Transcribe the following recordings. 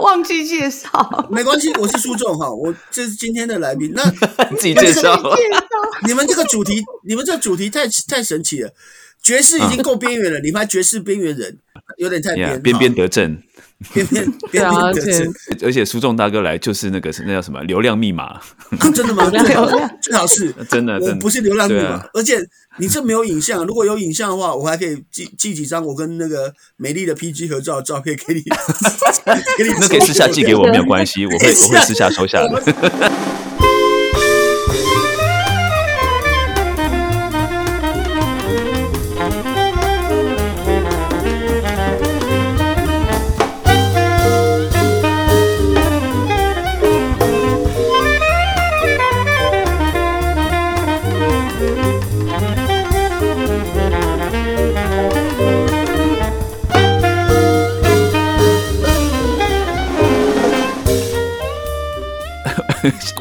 忘记介绍，没关系，我是苏仲哈，我这是今天的来宾。那 自己介绍。你们这个主题，你们这个主题太太神奇了。爵士已经够边缘了，你们还爵士边缘人，有点太边边边得正，边边 边边得正。而且苏仲大哥来就是那个那叫什么流量密码？真的吗？最好最好是真的，我不是流量密码。而且你这没有影像，如果有影像的话，我还可以寄寄几张我跟那个美丽的 PG 合照的照片给你，给你。那可以私下寄给我 没有关系，我会我会私下收下来。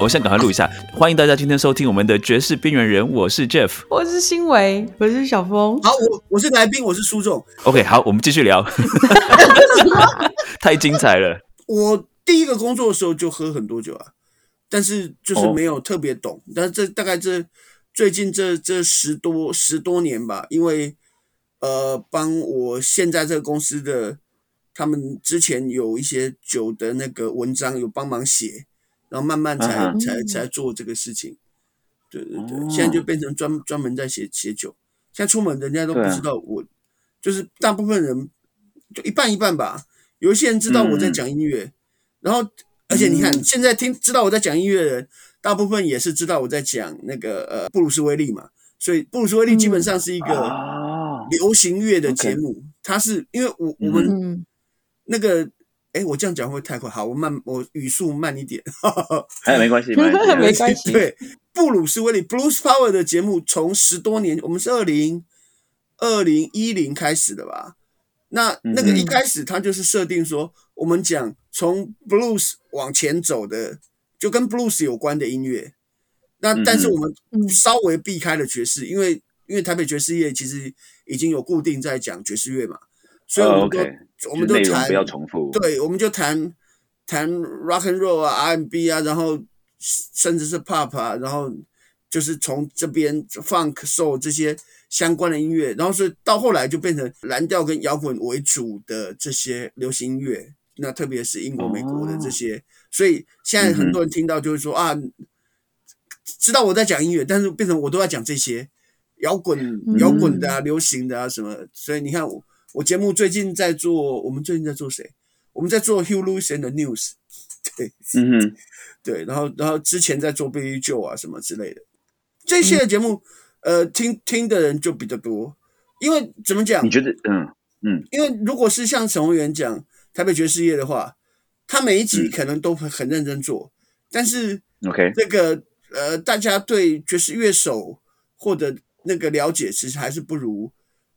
我先赶快录一下，欢迎大家今天收听我们的爵士边缘人，我是 Jeff，我是新维，我是小峰。好，我我是来宾，我是苏总。OK，好，我们继续聊。太精彩了！我第一个工作的时候就喝很多酒啊，但是就是没有特别懂。但是这大概这最近这这十多十多年吧，因为呃，帮我现在这个公司的他们之前有一些酒的那个文章有帮忙写。然后慢慢才才才做这个事情，对对对，现在就变成专专门在写写酒。现在出门人家都不知道我，就是大部分人就一半一半吧。有一些人知道我在讲音乐，然后而且你看现在听知道我在讲音乐的人，大部分也是知道我在讲那个呃布鲁斯威利嘛。所以布鲁斯威利基本上是一个流行乐的节目，它是因为我我们那个。哎，我这样讲会不会太快？好，我慢，我语速慢一点。哎，没关系，没关系。对，布鲁斯威利 （Blues Power） 的节目从十多年，我们是二零二零一零开始的吧？那那个一开始他就是设定说，我们讲从 Blues 往前走的，就跟 Blues 有关的音乐。那但是我们稍微避开了爵士，因为因为台北爵士乐其实已经有固定在讲爵士乐嘛。所以我们都，我们都谈不要重复。对，我们就谈谈 rock and roll 啊，R&B 啊，然后甚至是 pop 啊，然后就是从这边 funk soul 这些相关的音乐，然后是到后来就变成蓝调跟摇滚为主的这些流行音乐。那特别是英国、美国的这些，所以现在很多人听到就是说啊，知道我在讲音乐，但是变成我都在讲这些摇滚、摇滚的啊、流行的啊什么。所以你看我。我节目最近在做，我们最近在做谁？我们在做 Hugh Lewis and the News，对，嗯对，然后然后之前在做 Billy Joe 啊什么之类的，这些的节目，呃，听听的人就比较多，因为怎么讲？你觉得？嗯嗯，因为如果是像陈宏源讲台北爵士乐的话，他每一集可能都会很认真做，但是 OK，这个呃，大家对爵士乐手或者那个了解，其实还是不如。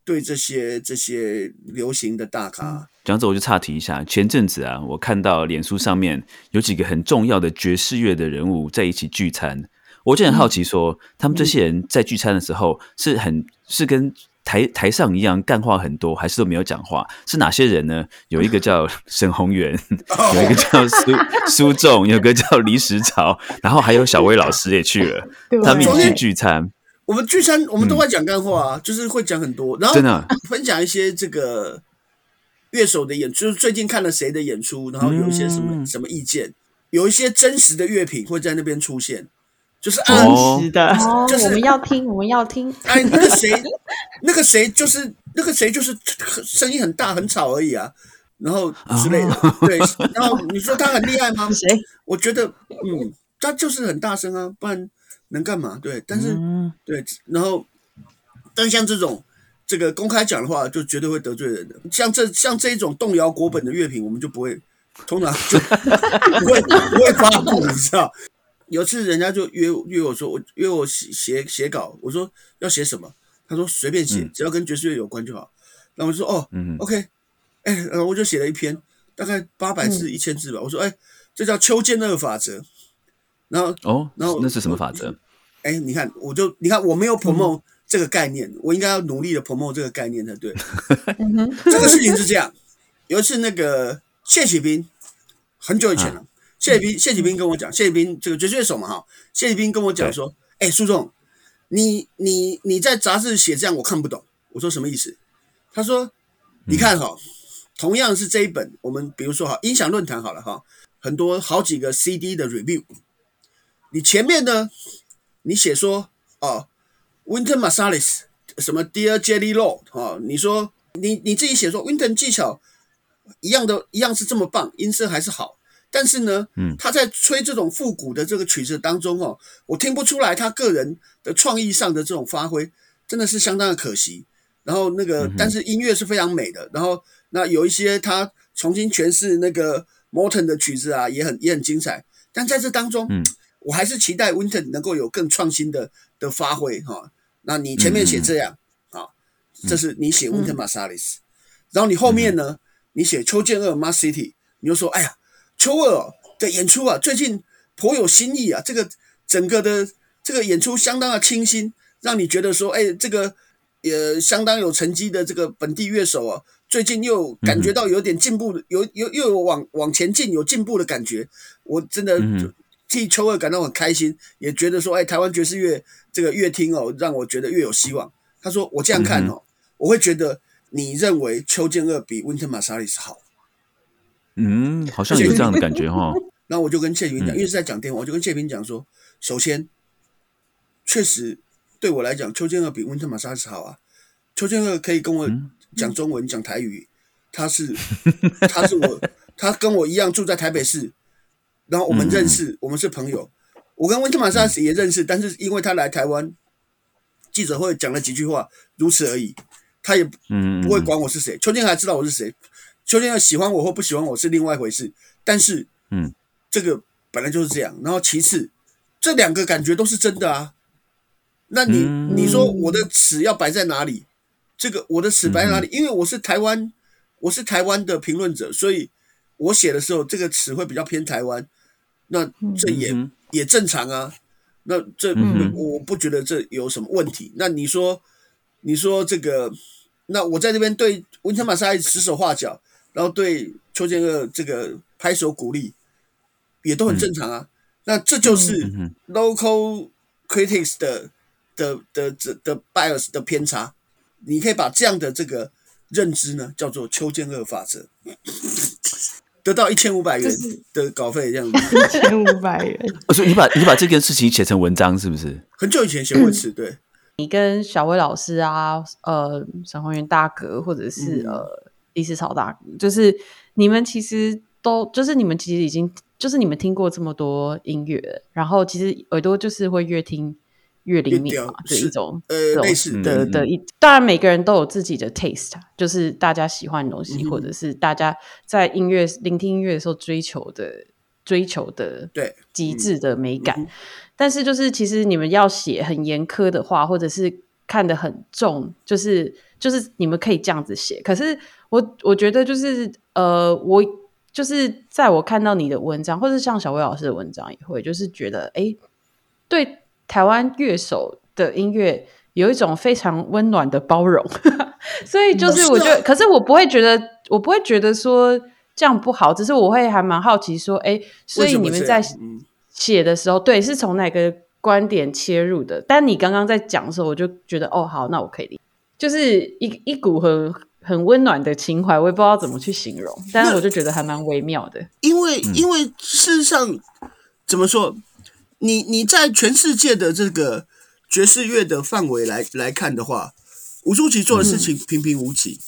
对这些这些流行的大咖，讲着我就岔题一下。前阵子啊，我看到脸书上面有几个很重要的爵士乐的人物在一起聚餐，我就很好奇，说他们这些人在聚餐的时候是很是跟台台上一样干话很多，还是都没有讲话？是哪些人呢？有一个叫 沈宏源，有一个叫苏苏 仲，有个叫李石潮，然后还有小薇老师也去了，他们一起聚餐。我们聚餐，我们都会讲干货啊，就是会讲很多，然后 分享一些这个乐手的演出，最近看了谁的演出，然后有一些什么什么意见，有一些真实的乐评会在那边出现，就是真实的，就是我们要听，我们要听。哎，那个谁，那个谁，就是那个谁，就是声音很大很吵而已啊，然后之类的，对，然后你说他很厉害吗？谁？我觉得，嗯，他就是很大声啊，不然。能干嘛？对，但是对，然后，但像这种这个公开讲的话，就绝对会得罪人的。像这像这一种动摇国本的乐评，我们就不会，通常就 不会不会发布，你知道？有次人家就约约我说，我约我写写写稿，我说要写什么？他说随便写，只要跟爵士乐有关就好。然后我就说哦嗯，OK，哎，然后我就写了一篇，大概八百字一千字吧。我说哎，这叫丘建二法则。然后哦，然后那是什么法则？哎，你看，我就你看，我没有 promote 这个概念，我应该要努力的 promote 这个概念才对。这个事情是这样，有一次那个谢启斌很久以前了。谢启斌，谢启斌跟我讲，谢启斌这个爵士乐手嘛哈，谢启斌跟我讲说，哎，苏总，你你你在杂志写这样我看不懂。我说什么意思？他说，你看哈，同样是这一本，我们比如说哈，音响论坛好了哈，很多好几个 CD 的 review，你前面呢，你写说哦，Winter Marsalis 什么 Dear Jelly Roll 哈，你说你你自己写说 Winter 技巧一样的，一样是这么棒，音色还是好。但是呢，嗯，他在吹这种复古的这个曲子当中哦，我听不出来他个人的创意上的这种发挥，真的是相当的可惜。然后那个，但是音乐是非常美的。然后那有一些他重新诠释那个 Morton 的曲子啊，也很也很精彩。但在这当中，嗯，我还是期待 Winter 能够有更创新的的发挥哈。那你前面写这样啊，这是你写 Winter Marsalis，然后你后面呢，你写邱建二 Mars City，你就说哎呀。邱二的演出啊，最近颇有新意啊。这个整个的这个演出相当的清新，让你觉得说，哎，这个也相当有成绩的这个本地乐手啊，最近又感觉到有点进步，有有又有往往前进，有进步的感觉。我真的替秋二感到很开心，也觉得说，哎，台湾爵士乐这个乐听哦，让我觉得越有希望。他说，我这样看哦，我会觉得你认为邱建二比 Winter Marsalis 好。嗯，好像有这样的感觉哈。那我就跟谢平讲，因为是在讲电话，我就跟谢平讲说，首先，确实对我来讲，邱建二比温特玛莎是好啊。邱建二可以跟我讲中文、讲台语，他是他是我，他跟我一样住在台北市，然后我们认识，我们是朋友。我跟温特玛莎也认识，但是因为他来台湾记者会讲了几句话，如此而已。他也不会管我是谁，邱天还知道我是谁。邱天要喜欢我或不喜欢我是另外一回事，但是，嗯，这个本来就是这样。然后其次，这两个感觉都是真的啊。那你你说我的尺要摆在哪里？这个我的尺摆在哪里？因为我是台湾，我是台湾的评论者，所以我写的时候这个词会比较偏台湾。那这也也正常啊。那这我不觉得这有什么问题。那你说，你说这个，那我在这边对温特玛莎指手画脚。然后对邱建二这个拍手鼓励，也都很正常啊。那这就是 local critics 的的的的的 bias 的偏差。你可以把这样的这个认知呢，叫做邱建二法则，得到一千五百元的稿费这样子。一千五百元。我说你把你把这件事情写成文章是不是？很久以前写过一次，对。你跟小薇老师啊，呃，沈宏源大哥，或者是呃。李思潮大哥，就是你们其实都，就是你们其实已经，就是你们听过这么多音乐，然后其实耳朵就是会越听越灵敏嘛，这一种呃类似的的一，当然每个人都有自己的 taste，就是大家喜欢的东西，或者是大家在音乐聆听音乐的时候追求的追求的对极致的美感。但是就是其实你们要写很严苛的话，或者是看得很重，就是就是你们可以这样子写，可是。我我觉得就是呃，我就是在我看到你的文章，或者像小薇老师的文章，也会就是觉得，哎，对台湾乐手的音乐有一种非常温暖的包容，所以就是我觉得，可是我不会觉得，我不会觉得说这样不好，只是我会还蛮好奇说，哎，所以你们在写的时候，对，是从哪个观点切入的？但你刚刚在讲的时候，我就觉得，哦，好，那我可以理，就是一一股很。很温暖的情怀，我也不知道怎么去形容，但是我就觉得还蛮微妙的。因为，因为事实上，怎么说？你你在全世界的这个爵士乐的范围来来看的话，吴淑琪做的事情平平无奇。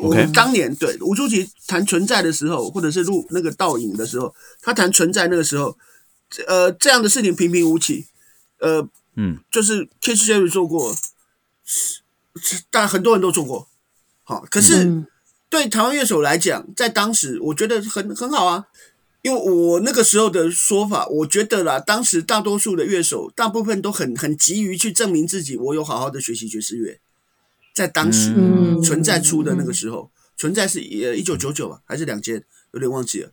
我们当年对吴淑琪谈存在的时候，或者是录那个倒影的时候，他谈存在那个时候，呃，这样的事情平平无奇。呃，嗯，就是 Kiss Jerry 做过。但很多人都做过，好，可是对台湾乐手来讲，在当时我觉得很很好啊，因为我那个时候的说法，我觉得啦，当时大多数的乐手，大部分都很很急于去证明自己，我有好好的学习爵士乐，在当时存在出的那个时候，存在是呃一九九九吧，还是两千，有点忘记了。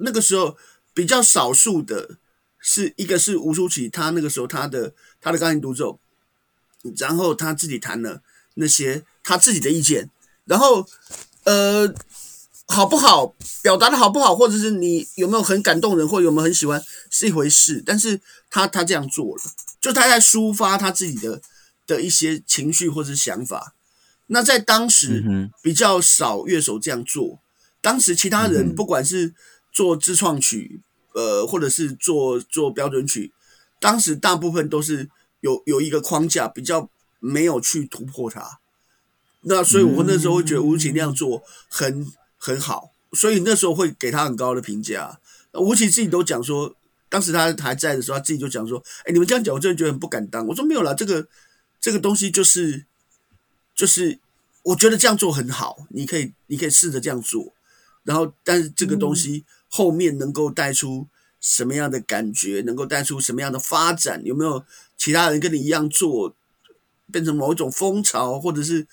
那个时候比较少数的是一个是吴淑琪，他那个时候他的他的钢琴独奏，然后他自己弹了。那些他自己的意见，然后，呃，好不好，表达的好不好，或者是你有没有很感动人，或有没有很喜欢是一回事。但是他他这样做了，就他在抒发他自己的的一些情绪或者是想法。那在当时比较少乐手这样做，当时其他人不管是做自创曲，呃，或者是做做标准曲，当时大部分都是有有一个框架，比较没有去突破它。那所以我那时候会觉得吴奇那样做很。很好，所以那时候会给他很高的评价。吴奇自己都讲说，当时他还在的时候，他自己就讲说：“哎，你们这样讲，我真的觉得很不敢当。”我说：“没有啦，这个这个东西就是就是，我觉得这样做很好，你可以你可以试着这样做。然后，但是这个东西后面能够带出什么样的感觉，能够带出什么样的发展，有没有其他人跟你一样做，变成某一种风潮，或者是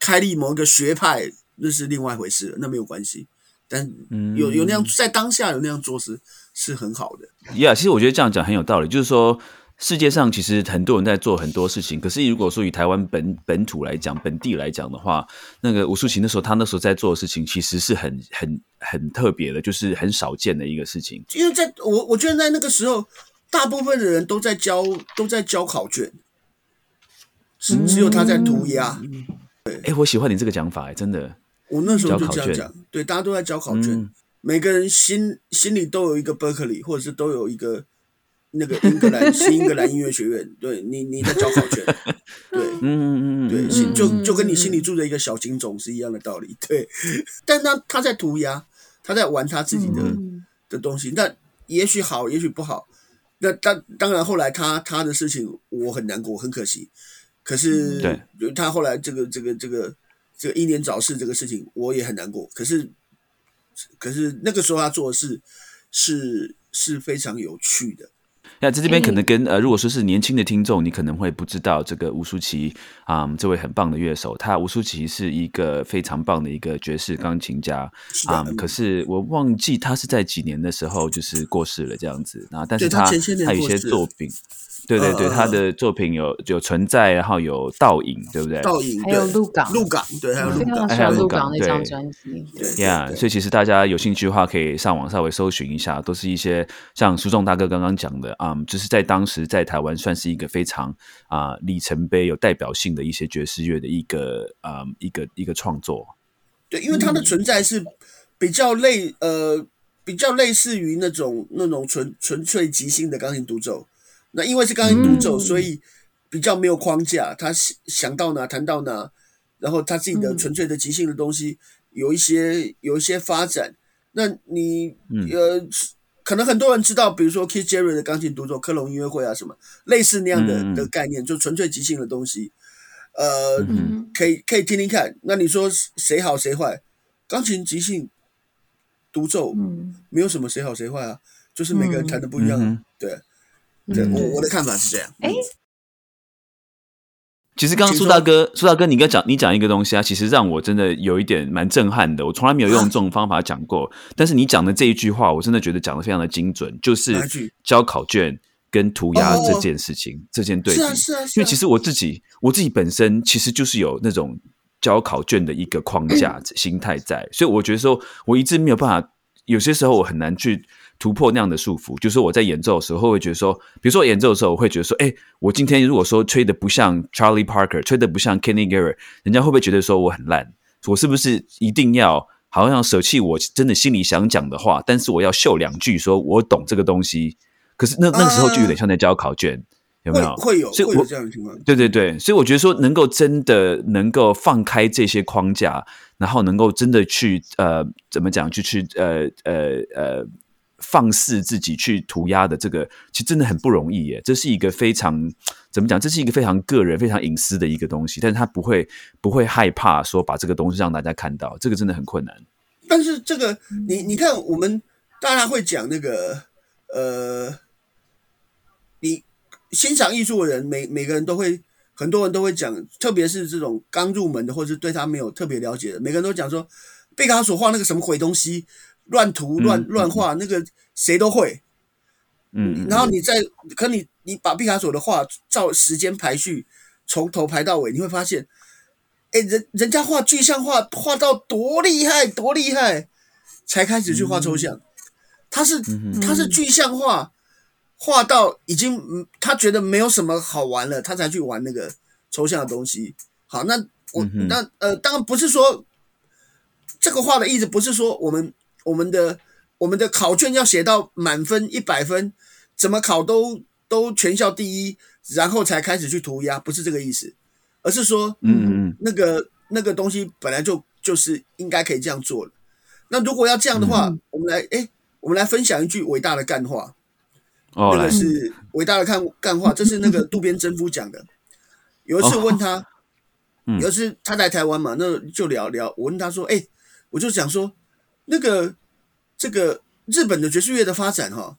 开立某一个学派？”那是另外一回事，那没有关系。但有有那样在当下有那样做是是很好的。Yeah，其实我觉得这样讲很有道理。就是说，世界上其实很多人在做很多事情，可是如果说以台湾本本土来讲、本地来讲的话，那个吴淑琴那时候他那时候在做的事情，其实是很很很特别的，就是很少见的一个事情。因为在我我觉得在那个时候，大部分的人都在交都在交考卷，只只有他在涂鸦。对，哎，我喜欢你这个讲法，哎，真的。我那时候就这样讲，对，大家都在交考卷，每个人心心里都有一个 Berkeley，或者是都有一个那个英格兰 新英格兰音乐学院，对你你在交考卷，对，嗯嗯嗯，对，就就跟你心里住着一个小金种是一样的道理，对。但他他在涂鸦，他在玩他自己的的东西，那也许好，也许不好。那当当然后来他他的事情我很难过，很可惜。可是对，他后来这个这个这个。这个英年早逝这个事情，我也很难过。可是，可是那个时候他做的事是是非常有趣的。那在这边可能跟呃，如果说是年轻的听众，你可能会不知道这个吴舒淇啊，这位很棒的乐手。他吴舒淇是一个非常棒的一个爵士钢琴家啊。可是我忘记他是在几年的时候就是过世了这样子啊。但是他他有些作品。对对对，他的作品有有存在，然后有倒影，对不对？倒影，还有鹿港，鹿港，对，还有鹿港，还有鹿港那张专辑。对呀，所以其实大家有兴趣的话，可以上网稍微搜寻一下，都是一些像苏仲大哥刚刚讲的啊，就是在当时在台湾算是一个非常啊里程碑、有代表性的一些爵士乐的一个啊一个一个创作。对，因为它的存在是比较类呃比较类似于那种那种纯纯粹即兴的钢琴独奏。那因为是钢琴独奏，所以比较没有框架，他想到哪弹到哪，然后他自己的纯粹的即兴的东西有一些有一些发展。那你呃，可能很多人知道，比如说 Keith Jarrett 的钢琴独奏、科隆音乐会啊什么类似那样的的概念，就纯粹即兴的东西。呃，可以可以听听看。那你说谁好谁坏？钢琴即兴独奏，没有什么谁好谁坏啊，就是每个人弹的不一样啊，对。对，我我的看法是这样。哎，其实刚刚苏大哥，苏大哥，你刚讲你讲一个东西啊，其实让我真的有一点蛮震撼的。我从来没有用这种方法讲过，但是你讲的这一句话，我真的觉得讲的非常的精准，就是交考卷跟涂鸦这件事情，这件对比。是啊，是啊，因为其实我自己，我自己本身其实就是有那种交考卷的一个框架 心态在，所以我觉得说，我一直没有办法，有些时候我很难去。突破那样的束缚，就是我在演奏的时候会觉得说，比如说演奏的时候，我会觉得说，哎，我今天如果说吹的不像 Charlie Parker，吹的不像 Kenny Garrett，人家会不会觉得说我很烂？我是不是一定要好像舍弃我真的心里想讲的话，但是我要秀两句说我懂这个东西？可是那那个时候就有点像在交考卷，有没有？会有，所以会有这样的情况。对对对，所以我觉得说能够真的能够放开这些框架，然后能够真的去呃怎么讲，就去呃呃呃。放肆自己去涂鸦的这个，其实真的很不容易耶。这是一个非常怎么讲？这是一个非常个人、非常隐私的一个东西。但是他不会不会害怕说把这个东西让大家看到，这个真的很困难。但是这个，你你看，我们大家会讲那个呃，你欣赏艺术的人，每每个人都会，很多人都会讲，特别是这种刚入门的，或者是对他没有特别了解的，每个人都讲说，贝卡索画那个什么鬼东西。乱涂乱乱画，那个谁都会，嗯，然后你再，可你你把毕卡索的画照时间排序，从头排到尾，你会发现，哎，人人家画具象画画到多厉害，多厉害，才开始去画抽象。他是他是具象画，画到已经他觉得没有什么好玩了，他才去玩那个抽象的东西。好，那我那呃，当然不是说这个画的意思，不是说我们我们的我们的考卷要写到满分一百分，怎么考都都全校第一，然后才开始去涂鸦，不是这个意思，而是说，嗯嗯，那个那个东西本来就就是应该可以这样做的。那如果要这样的话，我们来哎。我们来分享一句伟大的干话，哦那个是伟大的干干话，这是那个渡边真夫讲的。有一次问他，有一次他来台湾嘛，那就聊聊。我问他说：“哎，我就想说，那个这个日本的爵士乐的发展哈，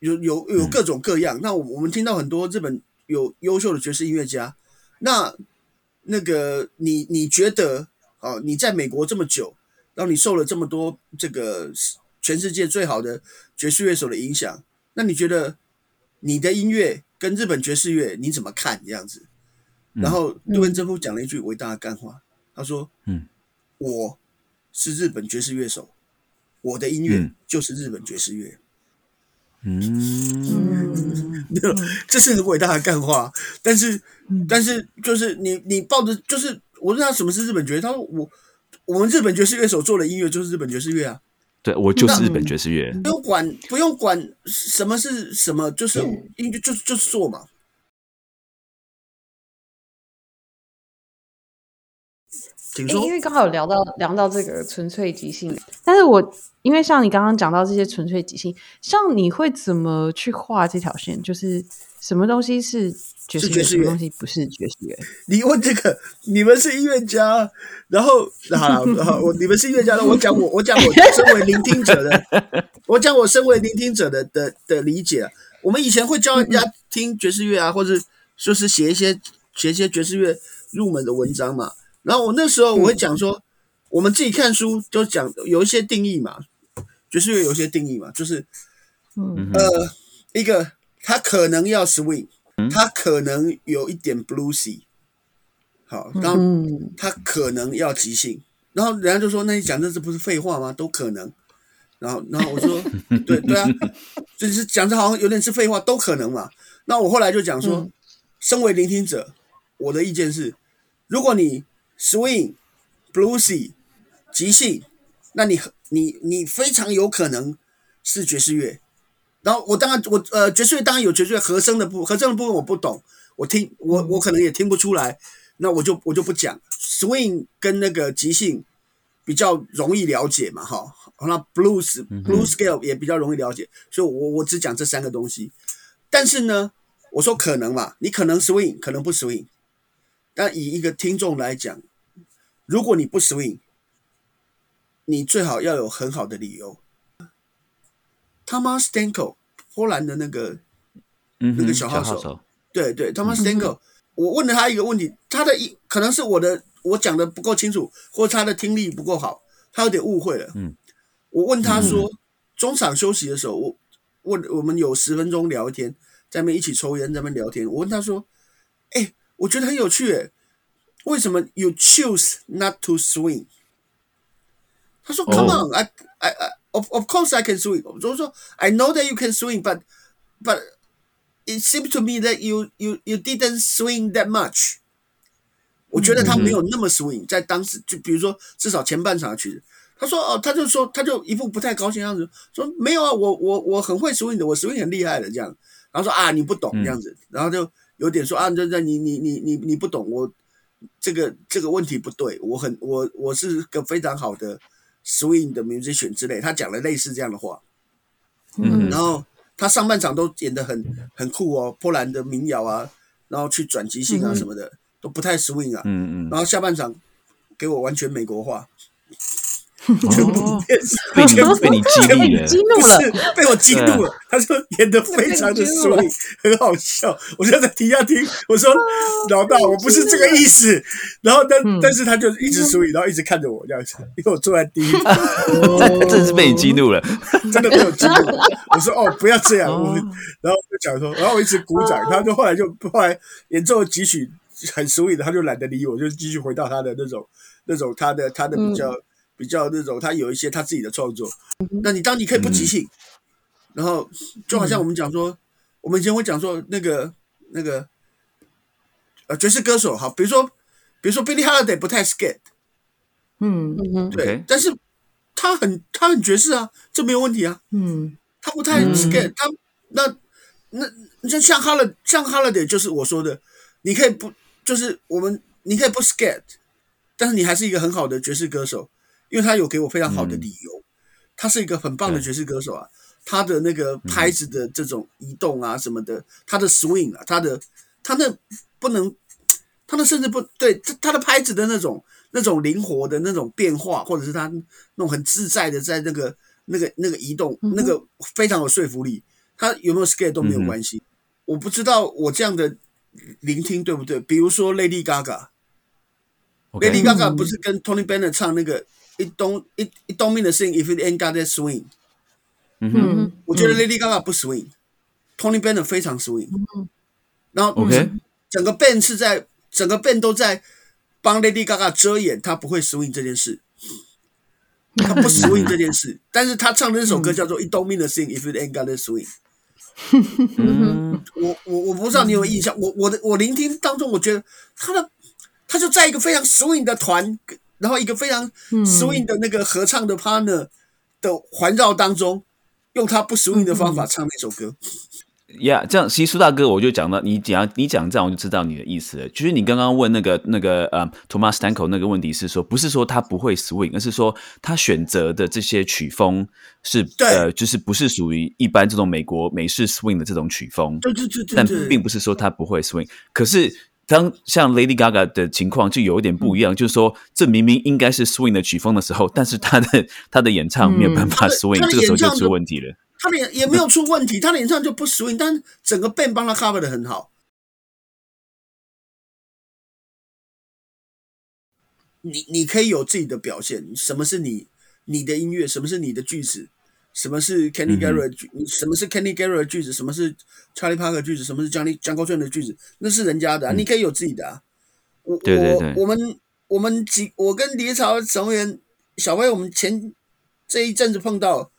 有有有各种各样。那我们听到很多日本有优秀的爵士音乐家。那那个你你觉得啊？你在美国这么久，然后你受了这么多这个。”全世界最好的爵士乐手的影响，那你觉得你的音乐跟日本爵士乐你怎么看这样子？然后杜文真夫讲了一句伟大的干话，他说：“嗯，我是日本爵士乐手，我的音乐就是日本爵士乐。”嗯，没有，这是很伟大的干话。但是，但是就是你你抱着就是我问他什么是日本爵士，他说我我们日本爵士乐手做的音乐就是日本爵士乐啊。对，我就是日本爵士乐。不用管，不用管什么是什么，就是音就就是做嘛。因为刚好有聊到聊到这个纯粹即兴，但是我因为像你刚刚讲到这些纯粹即兴，像你会怎么去画这条线？就是什么东西是？爵士乐东西不是爵士乐。你问这个，你们是音乐家，然后好了，我你们是音乐家，那我讲我，我讲我身为聆听者的，我讲我身为聆听者的的的理解。我们以前会教人家听爵士乐啊，或者就是写一些写一些爵士乐入门的文章嘛。然后我那时候我会讲说，我们自己看书就讲有一些定义嘛，爵士乐有一些定义嘛，就是呃一个他可能要 swing。他可能有一点 bluesy，好，然后他可能要即兴，然后人家就说：“那你讲这这不是废话吗？都可能。”然后，然后我说：“ 对对啊，就是讲的好像有点是废话，都可能嘛。”那我后来就讲说，身为聆听者，我的意见是，如果你 swing bluesy 即兴，那你你你非常有可能是爵士乐。然后我当然我呃爵士乐当然有爵士乐和声的部和声的部分我不懂，我听我我可能也听不出来，那我就我就不讲。Swing 跟那个即兴比较容易了解嘛，哈，那 Blues Blues Scale 也比较容易了解，所以我我只讲这三个东西。但是呢，我说可能嘛，你可能 Swing 可能不 Swing，但以一个听众来讲，如果你不 Swing，你最好要有很好的理由。Thomas Stanko，波兰的那个那个小号手，对对，Thomas Stanko，我问了他一个问题，他的一可能是我的我讲的不够清楚，或他的听力不够好，他有点误会了。嗯，我问他说，中场休息的时候，我问我们有十分钟聊天，在那边一起抽烟，在那边聊天。我问他说，哎，我觉得很有趣，哎，为什么 you choose not to swing？他说，Come on，I I I。Of of course I can swing。我说 I know that you can swing, but but it seems to me that you you you didn't swing that much。我觉得他没有那么 swing，在当时就比如说至少前半场的曲子，他说哦，他就说他就一副不太高兴样子，说没有啊，我我我很会 swing 的，我 swing 很厉害的这样。然后说啊，你不懂这样子，然后就有点说啊，这这你你你你你不懂，我这个这个问题不对，我很我我是个非常好的。Swing 的 musician 之类，他讲了类似这样的话，嗯，然后他上半场都演得很很酷哦，波兰的民谣啊，然后去转即兴啊什么的，都不太 swing 啊，嗯嗯，然后下半场给我完全美国化。全部被你被你激怒了，不是被我激怒了。他说演的非常的顺利，很好笑。我就在底下听，我说老大，我不是这个意思。然后但但是他就一直输赢，然后一直看着我这样子，因为我坐在第一排，真是被你激怒了，真的被我激怒。我说哦，不要这样。我然后就讲说，然后我一直鼓掌。他就后来就后来演奏几曲很 sweet 的，他就懒得理我，就继续回到他的那种那种他的他的比较、比较那种他有一些他自己的创作。那你当你可以不即兴，然后就好像我们讲说，我们以前会讲说那个那个呃爵士歌手哈，比如说比如说 Billie Holiday 不太 scared，嗯。嗯哼，对但是他很他很爵士啊，这没有问题啊。嗯。他不太 scared，、他那那就像 Holiday，像 Holiday 就是我说的，你可以不就是我们你可以不 scared，但是你还是一个很好的爵士歌手，因为他有给我非常好的理由，他是一个很棒的爵士歌手啊，他的那个拍子的这种移动啊什么的，他的 swing 啊，他的他那不能，他那甚至不对他他的拍子的那种那种灵活的那种变化，或者是他那种很自在的在那个那个那个移动，那个非常有说服力。他有没有 scale 都没有关系。我不知道我这样的聆听对不对？比如说 Lady Gaga，Lady OK，Gaga 不是跟 Tony Bennett 唱那个 It don't It It don't mean a thing if it ain't got that swing。嗯哼嗯，我觉得 Lady Gaga 不 swing，Tony Bennett 非常 swing。然后，OK，整个 band 是在整个 band 都在帮 Lady Gaga 遮掩她不会 swing 这件事，她不 swing 这件事，但是她唱的那首歌叫做 It don't mean a thing if it ain't got a swing。嗯我我我不知道你有没有印象，我我的我聆听当中，我觉得他的他就在一个非常 swing 的团，然后一个非常 swing 的那个合唱的 partner 的环绕当中，用他不 swing 的方法唱那首歌。呀这样，其实苏大哥，我就讲到你讲你讲这样，我就知道你的意思了。就是你刚刚问那个那个呃，Thomas Stanko 那个问题是说，不是说他不会 swing，而是说他选择的这些曲风是呃，就是不是属于一般这种美国美式 swing 的这种曲风。对对对对但，并不是说他不会 swing。可是当像 Lady Gaga 的情况就有一点不一样，就是说这明明应该是 swing 的曲风的时候，但是他的他的演唱没有办法 swing，、这个时候就出问题了。他的也也没有出问题，他的演唱就不 swing，但是整个 band 帮他 cover 的很好。你你可以有自己的表现，什么是你你的音乐，什么是你的句子，什么是 Kenny Garrett，、句什么是 Kenny Garrett 的句子，什么是 Charlie Parker 的句子，什么是 Johnny 江高俊的句子，那是人家的啊、你可以有自己的啊。我我我们我们几我跟李朝成员小薇，我们前这一阵子碰到，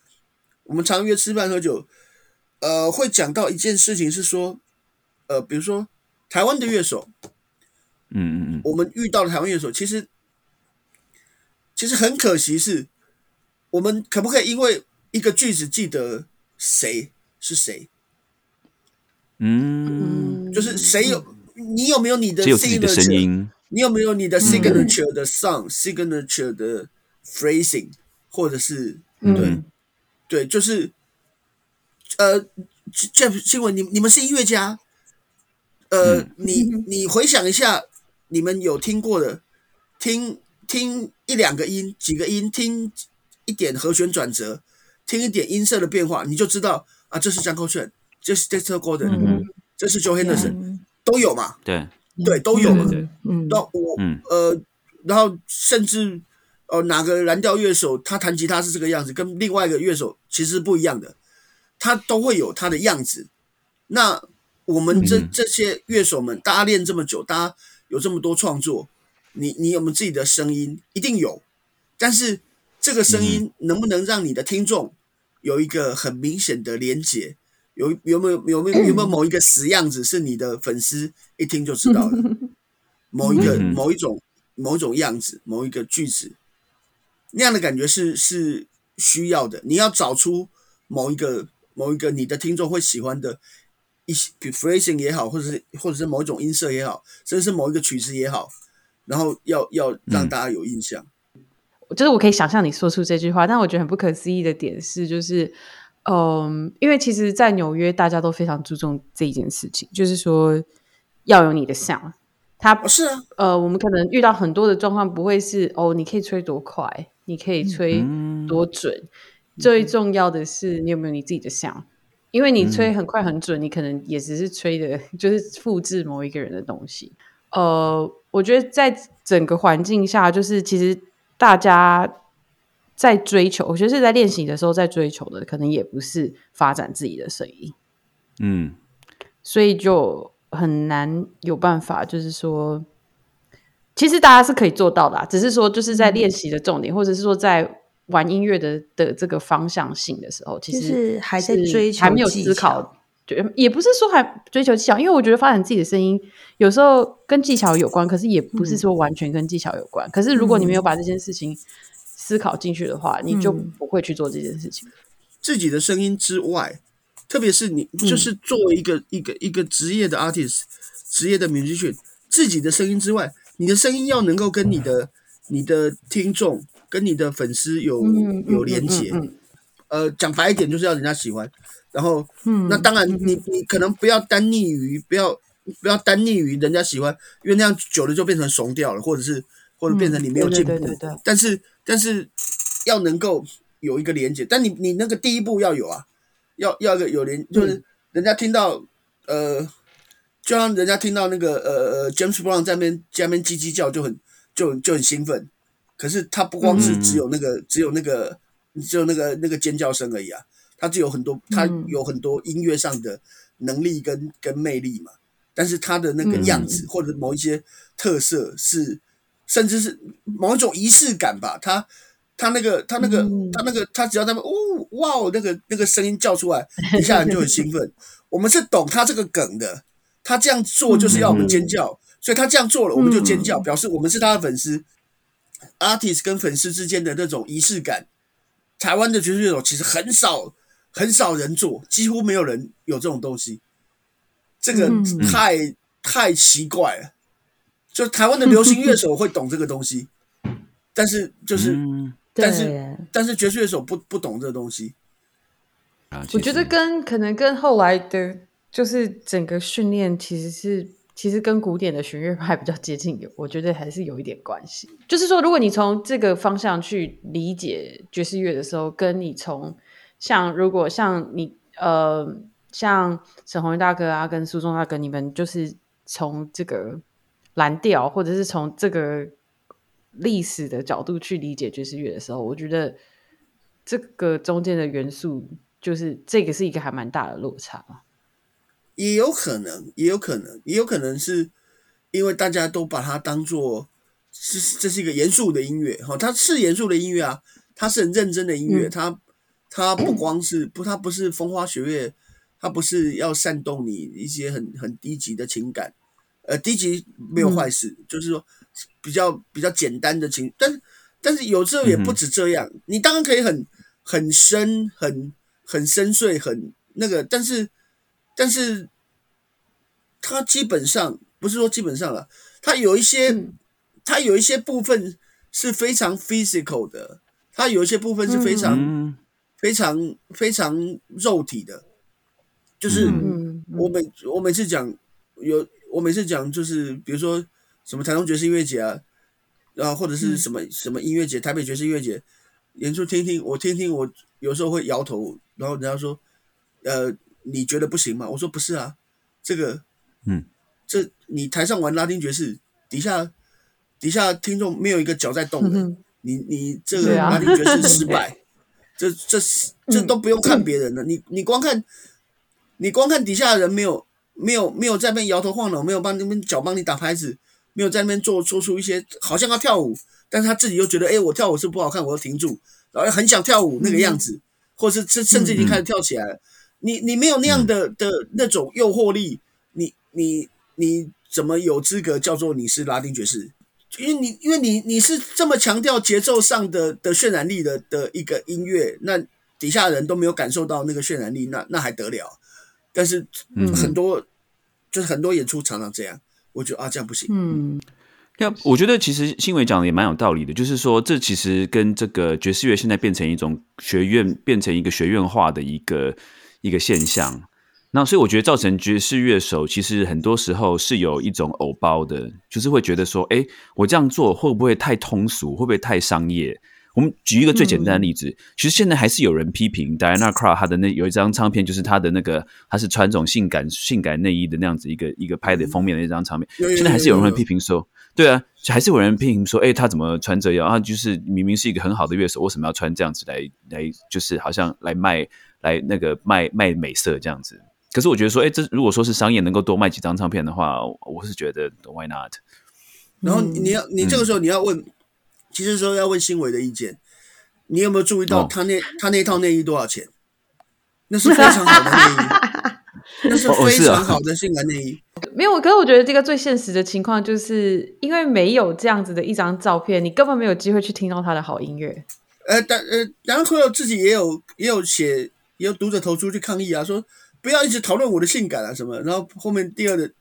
我们常约吃饭喝酒，呃，会讲到一件事情是说，呃，比如说台湾的乐手，嗯嗯嗯，我们遇到的台湾乐手，其实其实很可惜是，我们可不可以因为一个句子记得谁是谁？嗯，就是谁有你有没有你的只有自己的声 signature？音。你有没有你的 signature 的 song、signature 的 phrasing，或者是对、嗯对，就是呃，Jeff 新闻，你你们是音乐家，呃，嗯你你回想一下，你们有听过的，听听一两个音，几个音，听一点和弦转折，听一点音色的变化，你就知道啊，这是张扣炫，这是 Dexter Gordon，、嗯。这是 Joe Henderson，、都有嘛，对，对，都有嘛。那我、嗯。呃，然后甚至呃哪个蓝调乐手他弹吉他是这个样子，跟另外一个乐手其实是不一样的，他都会有他的样子。那我们这、嗯。这些乐手们，大家练这么久，大家有这么多创作，你你有没有自己的声音？一定有，但是这个声音能不能让你的听众有一个很明显的连结？有有没有有没有有没有某一个死样子是你的粉丝一听就知道了？某一个嗯某一种某一种样子，某一个句子，那样的感觉是是需要的。你要找出某一个某一个你的听众会喜欢的一些 phrasing 也好，或者是或者是某一种音色也好，甚至是某一个曲子也好，然后要要让大家有印象。就是我可以想象你说出这句话，但我觉得很不可思议的点是，就是，嗯，因为其实，在纽约大家都非常注重这一件事情，就是说要有你的 sound。它哦，是啊，呃，我们可能遇到很多的状况，不会是哦，你可以吹多快，你可以吹嗯多准，最重要的是你有没有你自己的 sound。因为你吹很快很准，你可能也只是吹的，就是复制某一个人的东西。呃，我觉得在整个环境下，就是其实大家在追求，我觉得是在练习的时候在追求的，可能也不是发展自己的声音，嗯所以就很难有办法，就是说，其实大家是可以做到的，只是说就是在练习的重点，或者是说在玩音乐的的这个方向性的时候，其实还在追求，还没有思考。也不是说还追求技巧，因为我觉得发展自己的声音有时候跟技巧有关，可是也不是说完全跟技巧有关。可是如果你没有把这件事情思考进去的话，你就不会去做这件事情。自己的声音之外，特别是你就是作为一个一个一个职业的 artist，职业的 musician，自己的声音之外，你的声音要能够跟你的你的听众跟你的粉丝有有连接。呃，讲白一点，就是要人家喜欢。然后，嗯，那当然，你你可能不要单溺于，不要不要单溺于人家喜欢，因为那样久了就变成怂掉了，或者是或者变成你没有进步。对对但是但是要能够有一个连接，但你你那个第一步要有啊，要要个有连，就是人家听到，呃，就像人家听到那个呃呃 James Brown 在那边在那边叽叽叫，就很就就很兴奋。可是他不光是只有那个只有那个只有那个那个尖叫声而已啊。他就有很多，他有很多音乐上的能力跟跟魅力嘛，但是他的那个样子或者某一些特色是，甚至是某一种仪式感吧。他他那个他那个他那个他只要他们哦哇哦那个那个声音叫出来，一下人就很兴奋。我们是懂他这个梗的，他这样做就是要我们尖叫，所以他这样做了我们就尖叫，表示我们是他的粉丝。artist 跟粉丝之间的那种仪式感，台湾的爵士乐手其实很少。很少人做，几乎没有人有这种东西，这个太太奇怪了。就台湾的流行乐手会懂这个东西，但是就是，但是但是爵士乐手不不懂这个东西。我觉得跟可能跟后来的，就是整个训练其实是其实跟古典的弦乐派比较接近，有我觉得还是有一点关系。就是说，如果你从这个方向去理解爵士乐的时候，跟你从像如果像你呃，像沈宏大哥啊，跟苏中大哥，你们就是从这个蓝调，或者是从这个历史的角度去理解爵士乐的时候，我觉得这个中间的元素，就是这个是一个还蛮大的落差。也有可能，也有可能，也有可能是因为大家都把它当做是这是一个严肃的音乐哈，它是严肃的音乐啊，它是很认真的音乐，它。它不光是不，它不是风花雪月，它不是要煽动你一些很很低级的情感，呃，低级没有坏事，就是说比较比较简单的情，但但是有时候也不止这样，你当然可以很很深、很很深邃、很那个，但是但是它基本上不是说基本上了，它有一些它有一些部分是非常 physical 的，它有一些部分是非常。非常非常肉体的，就是我每我每次讲有我每次讲就是比如说什么台中爵士音乐节啊，然后或者是什么什么音乐节，台北爵士音乐节演出听听，我听听，我有时候会摇头，然后人家说，呃，你觉得不行吗？我说不是啊，这个，嗯，这你台上玩拉丁爵士，底下底下听众没有一个脚在动的，你你这个拉丁爵士失败。这这这都不用看别人的，你你光看，你光看底下的人没有没有没有在那边摇头晃脑，没有帮那边脚帮你打拍子，没有在那边做做出一些好像要跳舞，但是他自己又觉得哎我跳舞是不好看，我要停住，然后很想跳舞那个样子，或者是甚甚至已经开始跳起来了，你你没有那样的的那种诱惑力，你你你怎么有资格叫做你是拉丁爵士？因为你，因为你，你是这么强调节奏上的的渲染力的的一个音乐，那底下人都没有感受到那个渲染力，那那还得了？但是很多就是很多演出常常这样，我觉得啊，这样不行。嗯，要我觉得其实新伟讲的也蛮有道理的，就是说这其实跟这个爵士乐现在变成一种学院，变成一个学院化的一个一个现象。那所以我觉得造成爵士乐手其实很多时候是有一种偶包的，就是会觉得说，哎，我这样做会不会太通俗，会不会太商业？我们举一个最简单的例子，其实现在还是有人批评 Diana Krall 他的那有一张唱片，就是她的那个她是穿种性感性感内衣的那样子一个一个拍的封面的一张唱片，现在还是有人会批评说，对啊，还是有人批评说，哎，他怎么穿这样啊？就是明明是一个很好的乐手，为什么要穿这样子来来，就是好像来卖来那个卖卖美色这样子？可是我觉得说，哎，这如果说是商业能够多卖几张唱片的话，我是觉得 Why not？然后你要你这个时候你要问，其实说要问新伟的意见，你有没有注意到他那他那套内衣多少钱？那是非常好的内衣，那是非常好的性感内衣。没有，可是我觉得这个最现实的情况，就是因为没有这样子的一张照片，你根本没有机会去听到他的好音乐。呃，但呃，然后自己也有也有写，也有读者投出去抗议啊，说不要一直讨论我的性感啊什么。然后后面第二的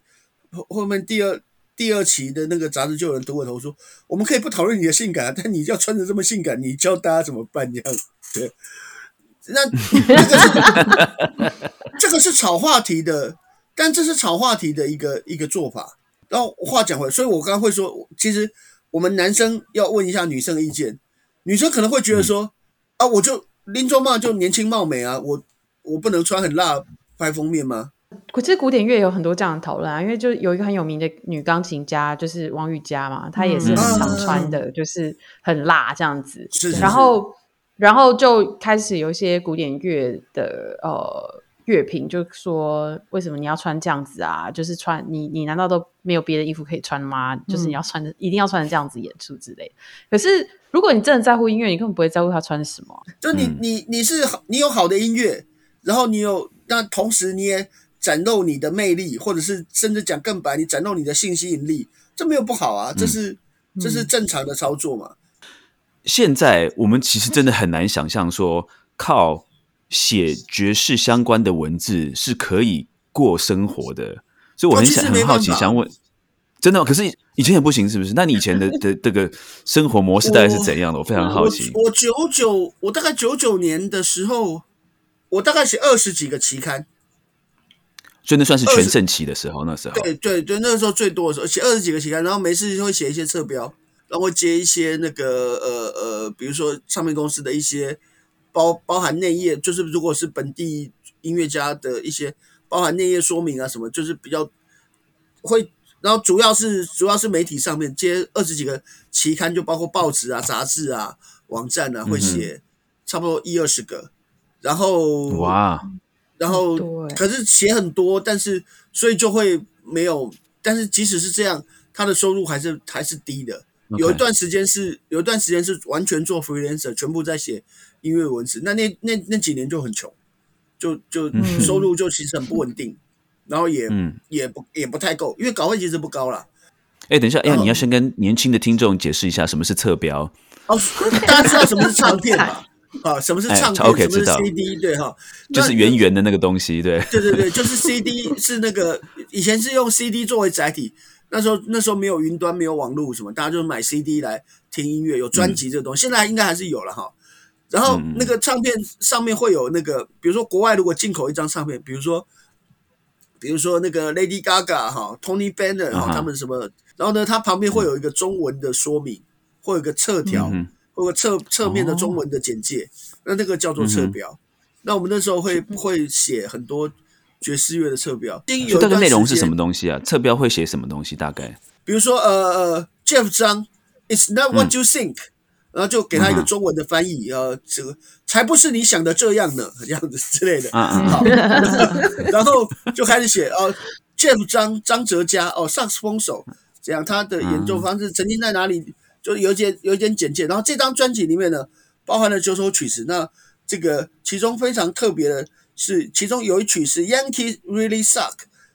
后后面第二第二期的那个杂志就有人读我头说，我们可以不讨论你的性感，啊但你要穿的这么性感，你教大家怎么办？这样对。那 这个是这个是炒话题的，但这是炒话题的一个一个做法。然后话讲回来，所以我刚刚会说，其实我们男生要问一下女生的意见，女生可能会觉得说，啊，我就林中嘛就年轻貌美啊，我我不能穿很辣拍封面吗？其实古典乐有很多这样的讨论啊，因为就有一个很有名的女钢琴家，就是王玉佳嘛，她也是很常穿的，就是很辣这样子，然后。然后就开始有一些古典乐的呃乐评，就说为什么你要穿这样子啊？就是穿你你难道都没有别的衣服可以穿吗？就是你要穿的一定要穿成这样子演出之类。可是如果你真的在乎音乐，你根本不会在乎他穿什么。就你你你是好，你有好的音乐，然后你有那同时你也展露你的魅力，或者是甚至讲更白，你展露你的性吸引力，这没有不好啊，这是这是正常的操作嘛。现在我们其实真的很难想象说靠写爵士相关的文字是可以过生活的，所以我很想很好奇，想问，真的？可是以前也不行，是不是？那你以前的的这个生活模式大概是怎样的？我非常好奇。我九九，我大概九九年的时候，我大概写二十几个期刊，所以那算是全盛期的时候。那时候，对对对，那个时候最多的时候写二十几个期刊，然后没事就会写一些侧标。然后接一些那个呃呃，比如说唱片公司的一些包包含内页，就是如果是本地音乐家的一些包含内页说明啊什么，就是比较会。然后主要是主要是媒体上面接二十几个期刊，就包括报纸啊、杂志啊、网站啊，会写差不多一二十个。然后哇，然后可是写很多，但是所以就会没有。但是即使是这样，他的收入还是还是低的。有一段时间是，有一段时间是完全做 freelancer，全部在写音乐文字。那那那那几年就很穷，就就收入就其实很不稳定，然后也也不也不太够，因为稿费其实不高了。哎，等一下，哎，你要先跟年轻的听众解释一下什么是侧标。哦，大家知道什么是唱片吧？啊，什么是唱片？什么是 CD？对哈，就是圆圆的那个东西，对。对对对，就是 CD 是那个以前是用 CD 作为载体。那时候那时候没有云端，没有网络什么，大家就买 CD 来听音乐，有专辑这个东西。现在应该还是有了哈。然后那个唱片上面会有那个，比如说国外如果进口一张唱片，比如说比如说那个 Lady Gaga 哈，Tony Bennett 哈，他们什么，然后呢，它旁边会有一个中文的说明，会有个侧条，或者侧侧面的中文的简介，那那个叫做侧标。那我们那时候会会写很多。爵士乐的侧标，这个内容是什么东西啊？侧标会写什么东西？大概比如说，呃呃，Jeff 张，It's not what you think，然后就给他一个中文的翻译，呃，这个才不是你想的这样呢，这样子之类的。好，然后就开始写哦，Jeff 张张哲嘉哦，萨克斯风手，这样他的演奏方式曾经在哪里？就有一点有一点简介。然后这张专辑里面呢，包含了九首曲子，那这个其中非常特别的。是，其中有一曲是《Yankee Really Suck》，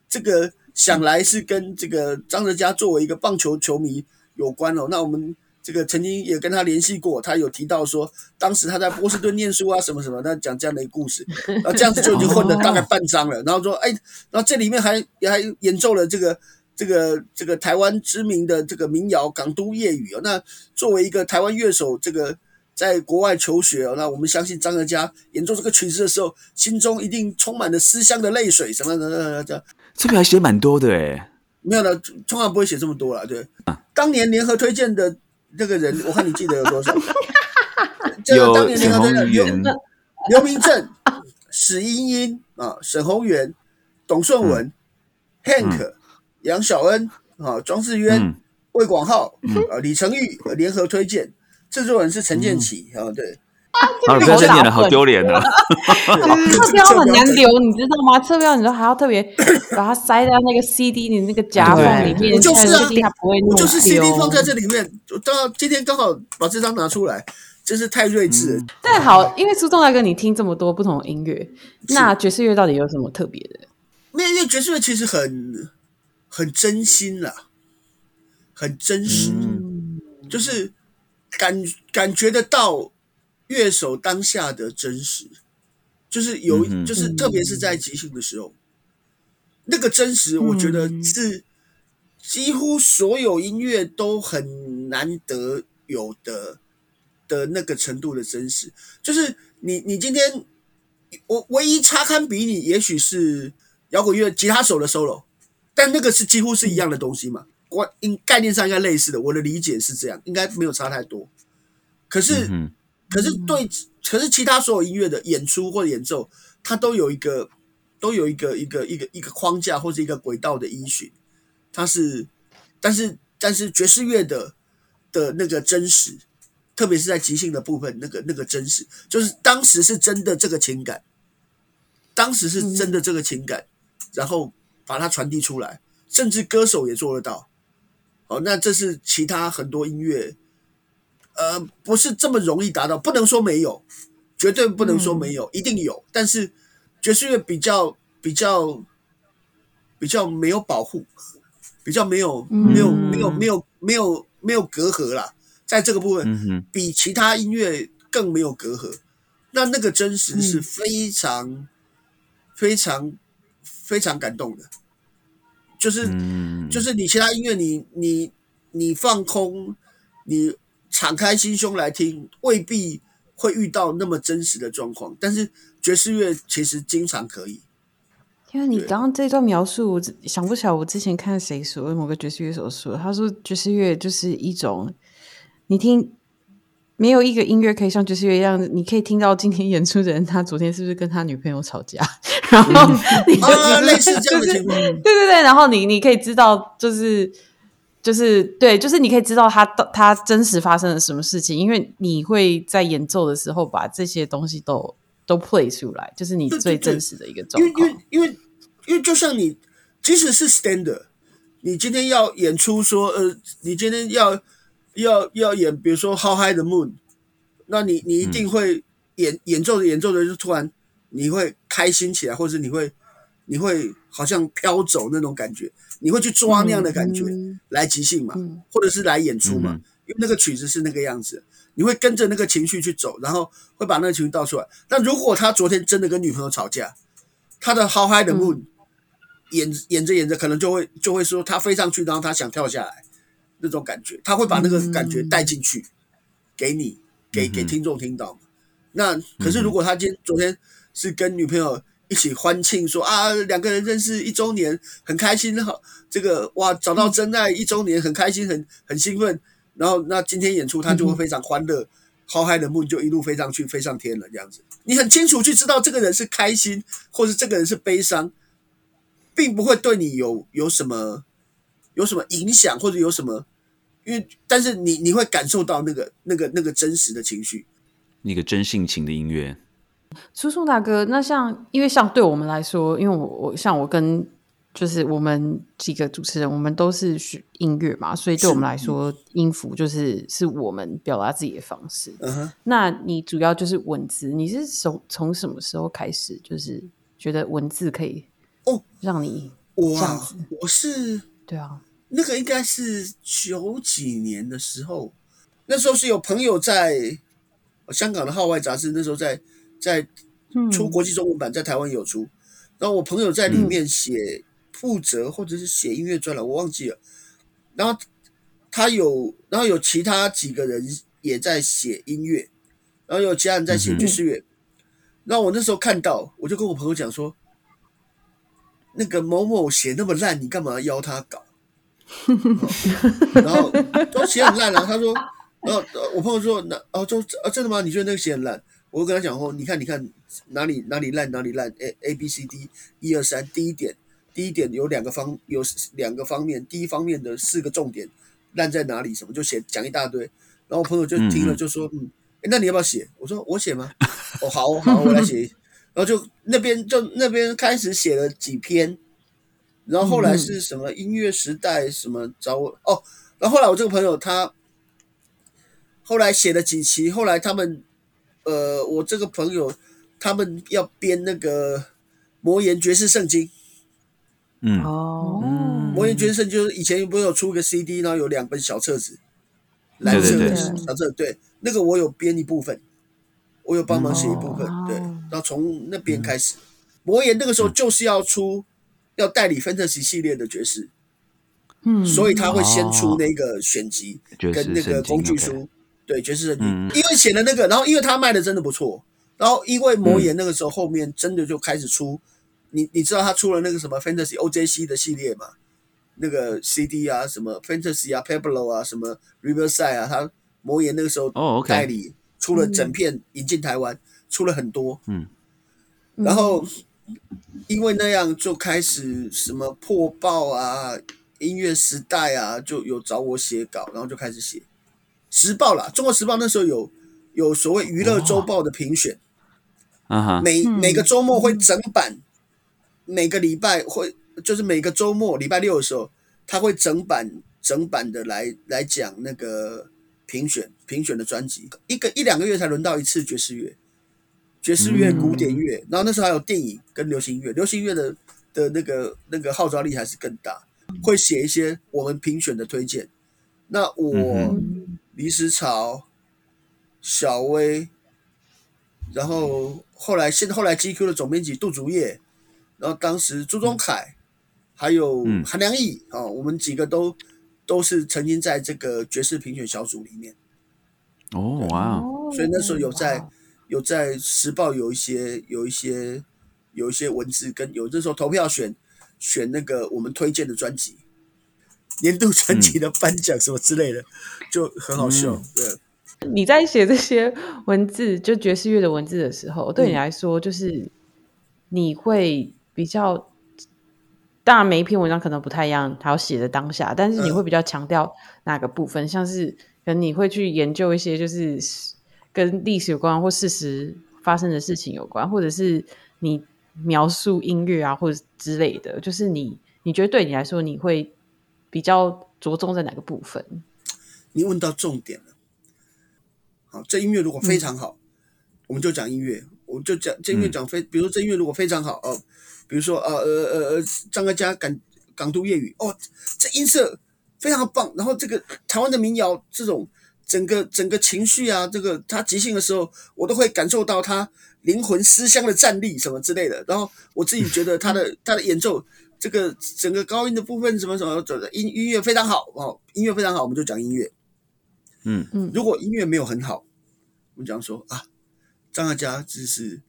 这个想来是跟这个张哲嘉作为一个棒球球迷有关哦。那我们这个曾经也跟他联系过，他有提到说，当时他在波士顿念书啊，什么什么，他讲这样的一个故事。那这样子就已经混了大概半张了。然后说，哎，然后这里面还也还演奏了这个这个这个台湾知名的这个民谣《港都夜雨》哦。那作为一个台湾乐手，这个。在国外求学那我们相信张德佳演奏这个曲子的时候，心中一定充满了思乡的泪水，什么的这这边还写蛮多的哎，没有的，通常不会写这么多了。对，当年联合推荐的那个人，我看你记得有多少？有当年联合推荐刘刘明正、史英英啊、沈宏元、董顺文、Hank、杨小恩啊、庄世渊、魏广浩啊、李成玉联合推荐。制作人是陈建奇啊，对，好了，不要再念了，好丢脸 啊！侧标很难留，你知道吗？侧标你都还要特别把它塞到那个 CD 你那个夹缝里面，就是啊，它不会就是 CD 放在这里面，到今天刚好把这张拿出来，真是太睿智了。但好，因为苏仲大哥你听这么多不同的音乐，那爵士乐到底有什么特别的？没有，因为爵士乐其实很很真心啦，很真实，就是感感觉得到乐手当下的真实，就是有，就是特别是在即兴的时候，那个真实，我觉得是几乎所有音乐都很难得有的的那个程度的真实。就是你，你今天我唯一差堪比拟，也许是。摇滚乐吉他手的 solo，但那个是几乎是一样的东西嘛？我应概念上应该类似的，我的理解是这样，应该没有差太多。可是，可是对，可是其他所有音乐的演出或者演奏，它都有一个，都有一个一个一个一个框架或者一个轨道的依循。它是，但是但是爵士乐的的那个真实，特别是在即兴的部分，那个那个真实，就是当时是真的这个情感，当时是真的这个情感。然后把它传递出来，甚至歌手也做得到。好，那这是其他很多音乐，呃，不是这么容易达到。不能说没有，绝对不能说没有，一定有。但是爵士乐比较比较比较没有保护，比较没有没有没有没有没有没有隔阂啦，在这个部分比其他音乐更没有隔阂。那那个真实是非常非常。非常感动的，就是就是你其他音乐，你你你放空，你敞开心胸来听，未必会遇到那么真实的状况。但是爵士乐其实经常可以。因为你刚刚这段描述，我想不起来我之前看谁说某个爵士乐手说，他说爵士乐就是一种你听。没有一个音乐可以像爵士乐一样，你可以听到今天演出的人他昨天是不是跟他女朋友吵架，然后你就类似这样的情况，对对对，然后你你可以知道，就是就是对，就是你可以知道他他真实发生了什么事情，因为你会在演奏的时候把这些东西都都 play 出来，就是你最真实的一个状况。因为因为因为就像你即使是 stand，你今天要演出说呃，你今天要。要要演，比如说《How High the Moon》，那你你一定会演演奏着演奏着，就突然你会开心起来，或者你会你会好像飘走那种感觉，你会去抓那样的感觉来即兴嘛，或者是来演出嘛，因为那个曲子是那个样子，你会跟着那个情绪去走，然后会把那个情绪倒出来。但如果他昨天真的跟女朋友吵架，他的《How High the Moon》演演着演着，可能就会就会说他飞上去，然后他想跳下来。那种感觉，他会把那个感觉带进去，给你，给给听众听到。那可是，如果他今天昨天是跟女朋友一起欢庆，说啊，两个人认识一周年，很开心，好，这个哇，找到真爱一周年，很开心，很很兴奋。然后，那今天演出他就会非常欢乐，浩瀚的梦就一路飞上去，飞上天了，这样子。你很清楚去知道这个人是开心，或是这个人是悲伤，并不会对你有有什么有什么影响，或者有什么。因为，但是你你会感受到那个那个那个真实的情绪，那个真性情的音乐。叔叔大哥，那像因为像对我们来说，因为我我像我跟就是我们几个主持人，我们都是学音乐嘛，所以对我们来说，音符就是是我们表达自己的方式。嗯哼，那你主要就是文字，你是从从什么时候开始，就是觉得文字可以哦让你我啊，我是对啊。那个应该是九几年的时候，那时候是有朋友在香港的号外杂志，那时候在在出国际中文版，在台湾有出，然后我朋友在里面写负责或者是写音乐专栏，我忘记了。然后他有，然后有其他几个人也在写音乐，然后有其他人在写爵士乐。然后我那时候看到，我就跟我朋友讲说，那个某某写那么烂，你干嘛邀他搞？然后都写很烂了。他说，然后我朋友说，那哦，就啊，真的吗？你觉得那个写很烂？我就跟他讲说，你看，你看哪里哪里烂，哪里烂。A A B C D 一二三，第一点，第一点有两个方，有两个方面。第一方面的四个重点烂在哪里？什么就写讲一大堆。然后我朋友就听了就说，嗯，诶那你要不要写？我说我写吗？哦，好好，我来写。然后就那边就那边开始写了几篇，然后后来是什么音乐时代什么找我哦，然后后来我这个朋友他后来写了几期，后来他们呃，我这个朋友他们要编那个魔岩爵士圣经。嗯，哦，魔岩爵士圣经就是以前不是有出个 CD，然后有两本小册子，蓝色的小册，对，那个我有编一部分，我有帮忙写一部分，哦。对，然后从那边开始，魔岩那个时候就是要出要代理 Fantasy 系列的爵士，嗯，所以他会先出那个选集跟那个工具书，对，爵士圣经，嗯因为写的那个，然后因为他卖的真的不错，然后因为魔岩那个时候后面真的就开始出，你你知道他出了那个什么 Fantasy OJC 的系列嘛？那个 CD 啊，什么 Fantasy 啊，Pablo 啊，什么 Riverside 啊，他魔岩那个时候哦代理出了整片引进台湾，出了很多，嗯，然后因为那样就开始什么破报啊、音乐时代啊，就有找我写稿，然后就开始写。时报啦，中国时报那时候有有所谓娱乐周报的评选，啊哈，每嗯。每个周末会整版，每个礼拜会就是每个周末礼拜六的时候，他会整版整版的来来讲那个评选评选的专辑，一个一两个月才轮到一次爵士乐，爵士乐、嗯古典乐，然后那时候还有电影跟流行乐，流行乐的的那个那个号召力还是更大，会写一些我们评选的推荐。那我、嗯黎时潮、小薇，然后后来现后来 GQ 的总编辑杜竹叶，然后当时朱宗凯，还有嗯。韩良义啊、我们几个都都是曾经在这个爵士评选小组里面，哦哇，哦所以那时候有在哇有在时报有一些有一些有一些文字跟有的时候投票选选那个我们推荐的专辑，年度专辑的颁奖什么之类的，就很好笑。嗯对，你在写这些文字，就爵士乐的文字的时候，对你嗯来说，就是你会比较，当然每一篇文章可能不太一样，还要写的当下，但是你嗯会比较强调哪个部分？像是可能你会去研究一些就是跟历史有关或事实发生的事情有关，或者是你描述音乐啊，或者之类的，就是你你觉得对你来说，你会比较着重在哪个部分？你问到重点了。好，这音乐如果非常好，我们就讲音乐，我们就讲这音乐讲非，比如说这音乐如果非常好哦，比如说呃呃呃呃张嘉佳港港都粤语哦，这音色非常棒，然后这个台湾的民谣这种整个整个情绪啊，这个他即兴的时候，我都会感受到他灵魂思乡的战力什么之类的，然后我自己觉得他的他的演奏。这个整个高音的部分什么什么，走的音音乐非常好哦，音乐非常好，我们就讲音乐。嗯嗯如果音乐没有很好，我们讲说啊，张嘉佳只是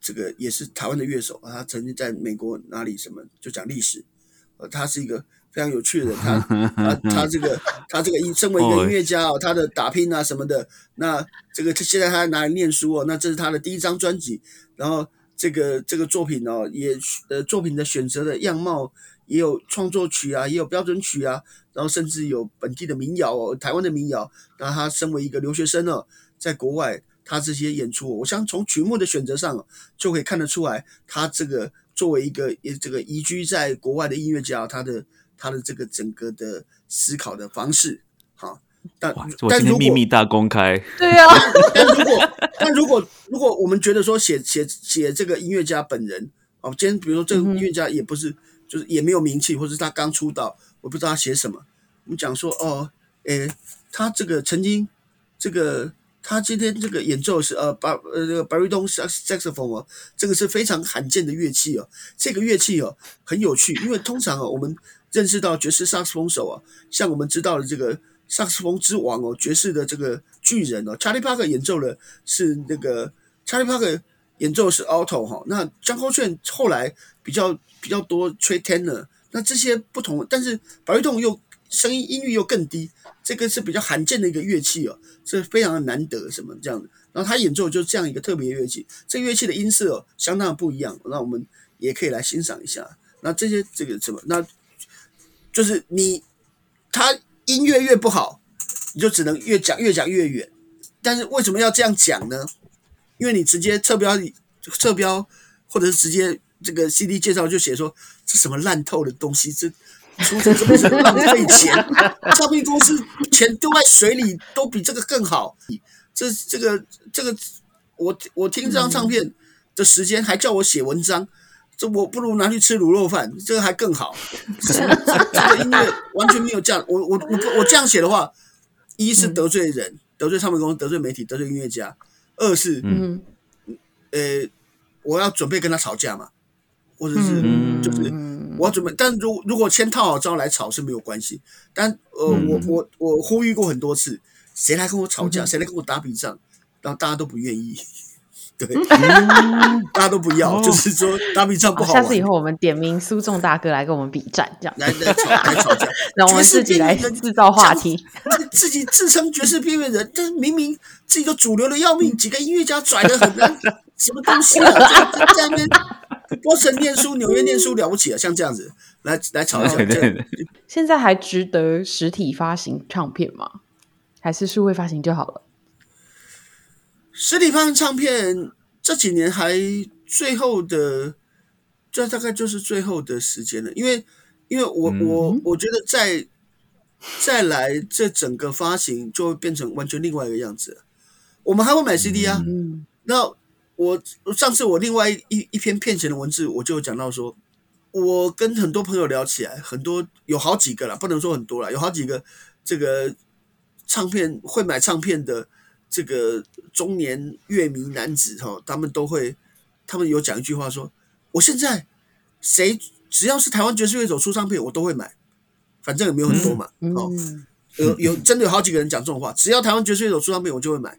这个也是台湾的乐手啊，他曾经在美国哪里什么就讲历史，呃，他是一个非常有趣的人，他他他这个他这个音身为一个音乐家哦，他的打拼啊什么的，那这个他现在他拿来念书哦，那这是他的第一张专辑，然后这个这个作品哦，也呃作品的选择的样貌也有创作曲啊，也有标准曲啊，然后甚至有本地的民谣哦，台湾的民谣。那他身为一个留学生呢，在国外他这些演出哦，我想从曲目的选择上哦就可以看得出来，他这个作为一个也这个移居在国外的音乐家，他的他的这个整个的思考的方式，好。但哇，我今天但如果秘密大公开，对啊，但如果但如果如果我们觉得说写写写这个音乐家本人哦，今天比如说这个音乐家也不是，就是也没有名气，或者是他刚出道，我不知道他写什么。我们讲说哦，诶，他这个曾经这个他今天这个演奏是呃巴呃这个 baritone sax saxophone 哦，这个是非常罕见的乐器哦。这个乐器哦很有趣，因为通常哦我们认识到爵士萨克斯风手啊，像我们知道的这个萨克斯风之王哦，爵士的这个巨人哦，Charlie Parker 演奏的是那个 Charlie Parker 演奏是 alto 哈，那江口炫后来比较比较多吹 tenor，那这些不同，但是白玉洞又声音音域又更低，这个是比较罕见的一个乐器哦，是非常的难得什么这样的。然后他演奏就是这样一个特别乐器，这个乐器的音色、哦、相当的不一样，那我们也可以来欣赏一下。那这些这个什么，那就是你他音乐越不好，你就只能越讲越讲越远。但是为什么要这样讲呢？因为你直接侧标侧标，或者是直接这个 CD 介绍就写说这什么烂透的东西，这出这这是浪费钱，唱片公司钱丢在水里都比这个更好。这这个这个，我我听这张唱片的时间还叫我写文章，这我不如拿去吃卤肉饭，这个还更好。这个音乐完全没有这样，我我我我这样写的话，一是得罪人，得罪唱片公司，得罪媒体，得罪音乐家；二是嗯。呃，我要准备跟他吵架嘛，或者是嗯。就是嗯。我要准备，但如如果先套好招来吵是没有关系。但呃，嗯。我我我呼吁过很多次，谁来跟我吵架，嗯。谁来跟我打笔仗，然后大家都不愿意，对，嗯大家都不要，哦就是说打比仗不好下次以。后我们点名苏仲大哥来跟我们比战，这样，来来吵来吵架，让我们自己来制造话题。自自己自称爵士边缘人，但是明明自己都主流的要命，几个音乐家拽的很难，什么东西啊？在在那边波士顿念书、纽约念书了不起啊？像这样子来来吵架，对对这样对，现在还值得实体发行唱片吗？还是数位发行就好了？实体唱片这几年还最后的，这大概就是最后的时间了，因为因为我、嗯我我觉得再再来这整个发行就会变成完全另外一个样子。我们还会买 CD 啊，嗯。那我上次我另外一一篇骗钱的文字，我就有讲到说，我跟很多朋友聊起来，很多有好几个了，不能说很多了，有好几个这个唱片会买唱片的这个中年乐迷男子哈，他们都会，他们有讲一句话说，我现在谁只要是台湾爵士乐手出唱片，我都会买，反正也没有很多嘛，哦，嗯。有有真的有好几个人讲这种话，只要台湾爵士乐手出唱片，我就会买。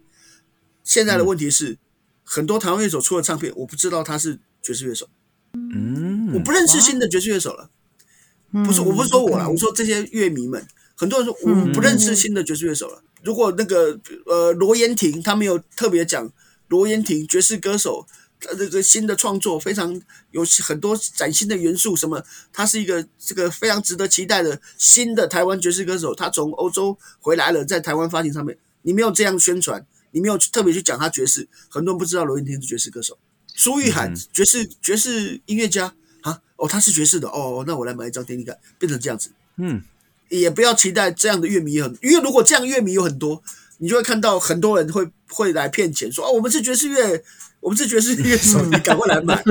现在的问题是，很多台湾乐手出了唱片，我不知道他是爵士乐手，嗯，我不认识新的爵士乐手了。不是，我不是说我啦，我说这些乐迷们，很多人说我们不认识新的爵士乐手了。如果那个呃罗延廷他没有特别讲罗延廷爵士歌手，他这个新的创作非常有很多崭新的元素，什么他是一个这个非常值得期待的新的台湾爵士歌手，他从欧洲回来了，在台湾发行上面，你没有这样宣传，你没有特别去讲他爵士，很多人不知道罗延廷是爵士歌手，苏玉涵、嗯爵士爵士音乐家啊，哦他是爵士的哦，那我来买一张听听看，变成这样子。嗯也不要期待这样的乐迷很，因为如果这样乐迷有很多，你就会看到很多人会会来骗钱，说哦，我们是爵士乐，我们是爵士乐手，你赶快来买。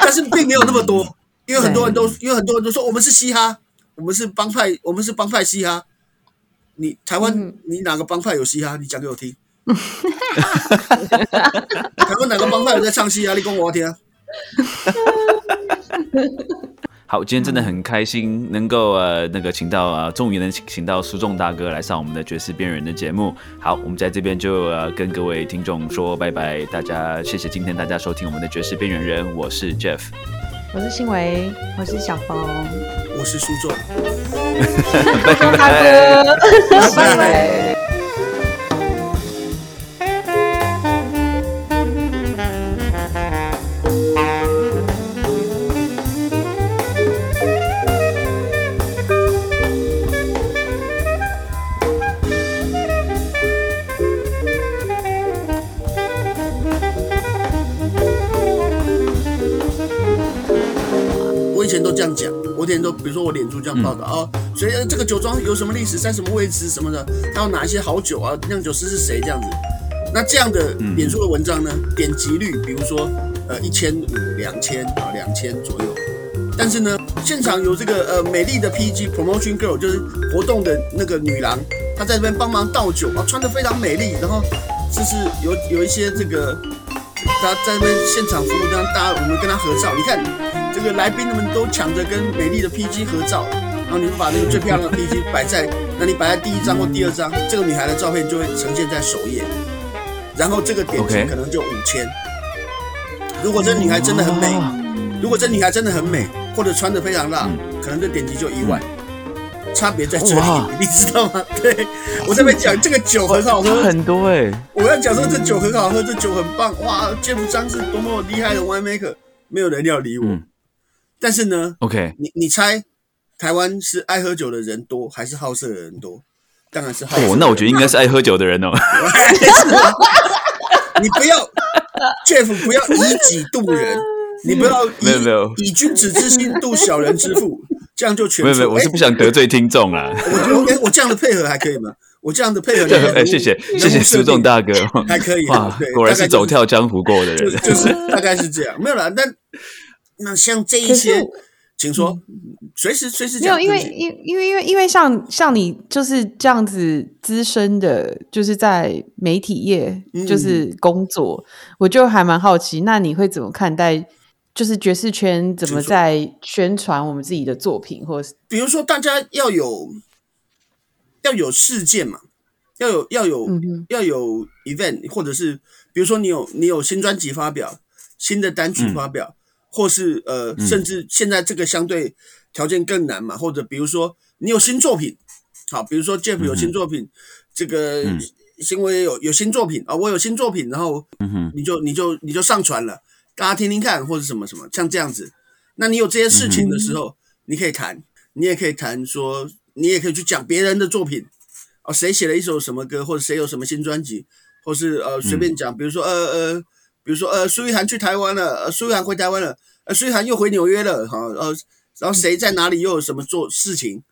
但是并没有那么多，因为很多人都，因为很多人都说我们是嘻哈，我们是帮派，我们是帮派嘻哈。你台湾，嗯你哪个帮派有嘻哈？你讲给我听。台湾哪个帮派有在唱嘻哈？你跟我听。好，今天真的很开心，能够呃那个请到啊、终于能请请到苏仲大哥来上我们的爵士边缘人的节目。好，我们在这边就呃跟各位听众说拜拜，大家谢谢今天大家收听我们的爵士边缘人，我是 Jeff，我是新维，我是小峰，我是苏仲，苏仲大哥，拜拜。这样讲，我以前都，比如说我脸书这样报道啊，所以呃这个酒庄有什么历史，在什么位置什么的，还有哪一些好酒啊，酿酒师是谁这样子。那这样的脸书的文章呢，点击率比如说呃一千五、两千啊两千左右，但是呢，现场有这个呃美丽的 PG promotion girl，就是活动的那个女郎，她在这边帮忙倒酒啊，穿的非常美丽，然后就是有有一些这个她在那边现场服务，让大家我们跟他合照，你看。这个来宾们都抢着跟美丽的 PG 合照，然后你们把那个最漂亮的 PG 摆在，那你摆在第一张或第二张，这个女孩的照片就会呈现在首页，然后这个点击可能就五千。如果这女孩真的很美，如果这女孩真的很美，或者穿的非常辣，可能这点击就一万。差别在这里，你知道吗？对我在那边讲这个酒很好喝，很多哎、我要讲说这酒很好喝，这酒很棒，哇，Jeff 张是多么厉害的 winemaker，没有人要理我。嗯但是呢，OK，你你猜台湾是爱喝酒的人多还是好色的人多？当然是好色。哦，那我觉得应该是爱喝酒的人哦。你不要 Jeff 不要以己度人，你不要以没有没有以君子之心度小人之腹，这样就全没有没有，我是不想得罪听众啦。我我哎，我这样的配合还可以吗？我这样的配合，这 哎，谢谢谢谢苏仲大哥，还可以哇对，果然是是走跳江湖过的就人。就是大概是这样，没有啦。那那像这一些，请说，随时随时没有，因为因因为因为因为像像你就是这样子资深的，就是在媒体业嗯就是工作，我就还蛮好奇，那你会怎么看待？就是爵士圈怎么在宣传我们自己的作品，或者是比如说大家要有要有事件嘛，要有要有、嗯要有 event，或者是比如说你有你有新专辑发表、新的单曲发表，或是呃，甚至现在这个相对条件更难嘛，或者比如说你有新作品，好，比如说 Jeff 有新作品，这个嗯新闻有有新作品啊，我有新作品，然后嗯哼，你就你就你就上传了，大家听听看，或者什么什么，像这样子。那你有这些事情的时候，你可以谈，你也可以谈说，你也可以去讲别人的作品，哦，谁写了一首什么歌，或者谁有什么新专辑，或是呃随便讲，比如说呃呃，比如说呃苏玉涵去台湾了，呃苏玉涵回台湾了，呃苏玉涵又回纽约了，哈呃，然后谁在哪里又有什么做事情，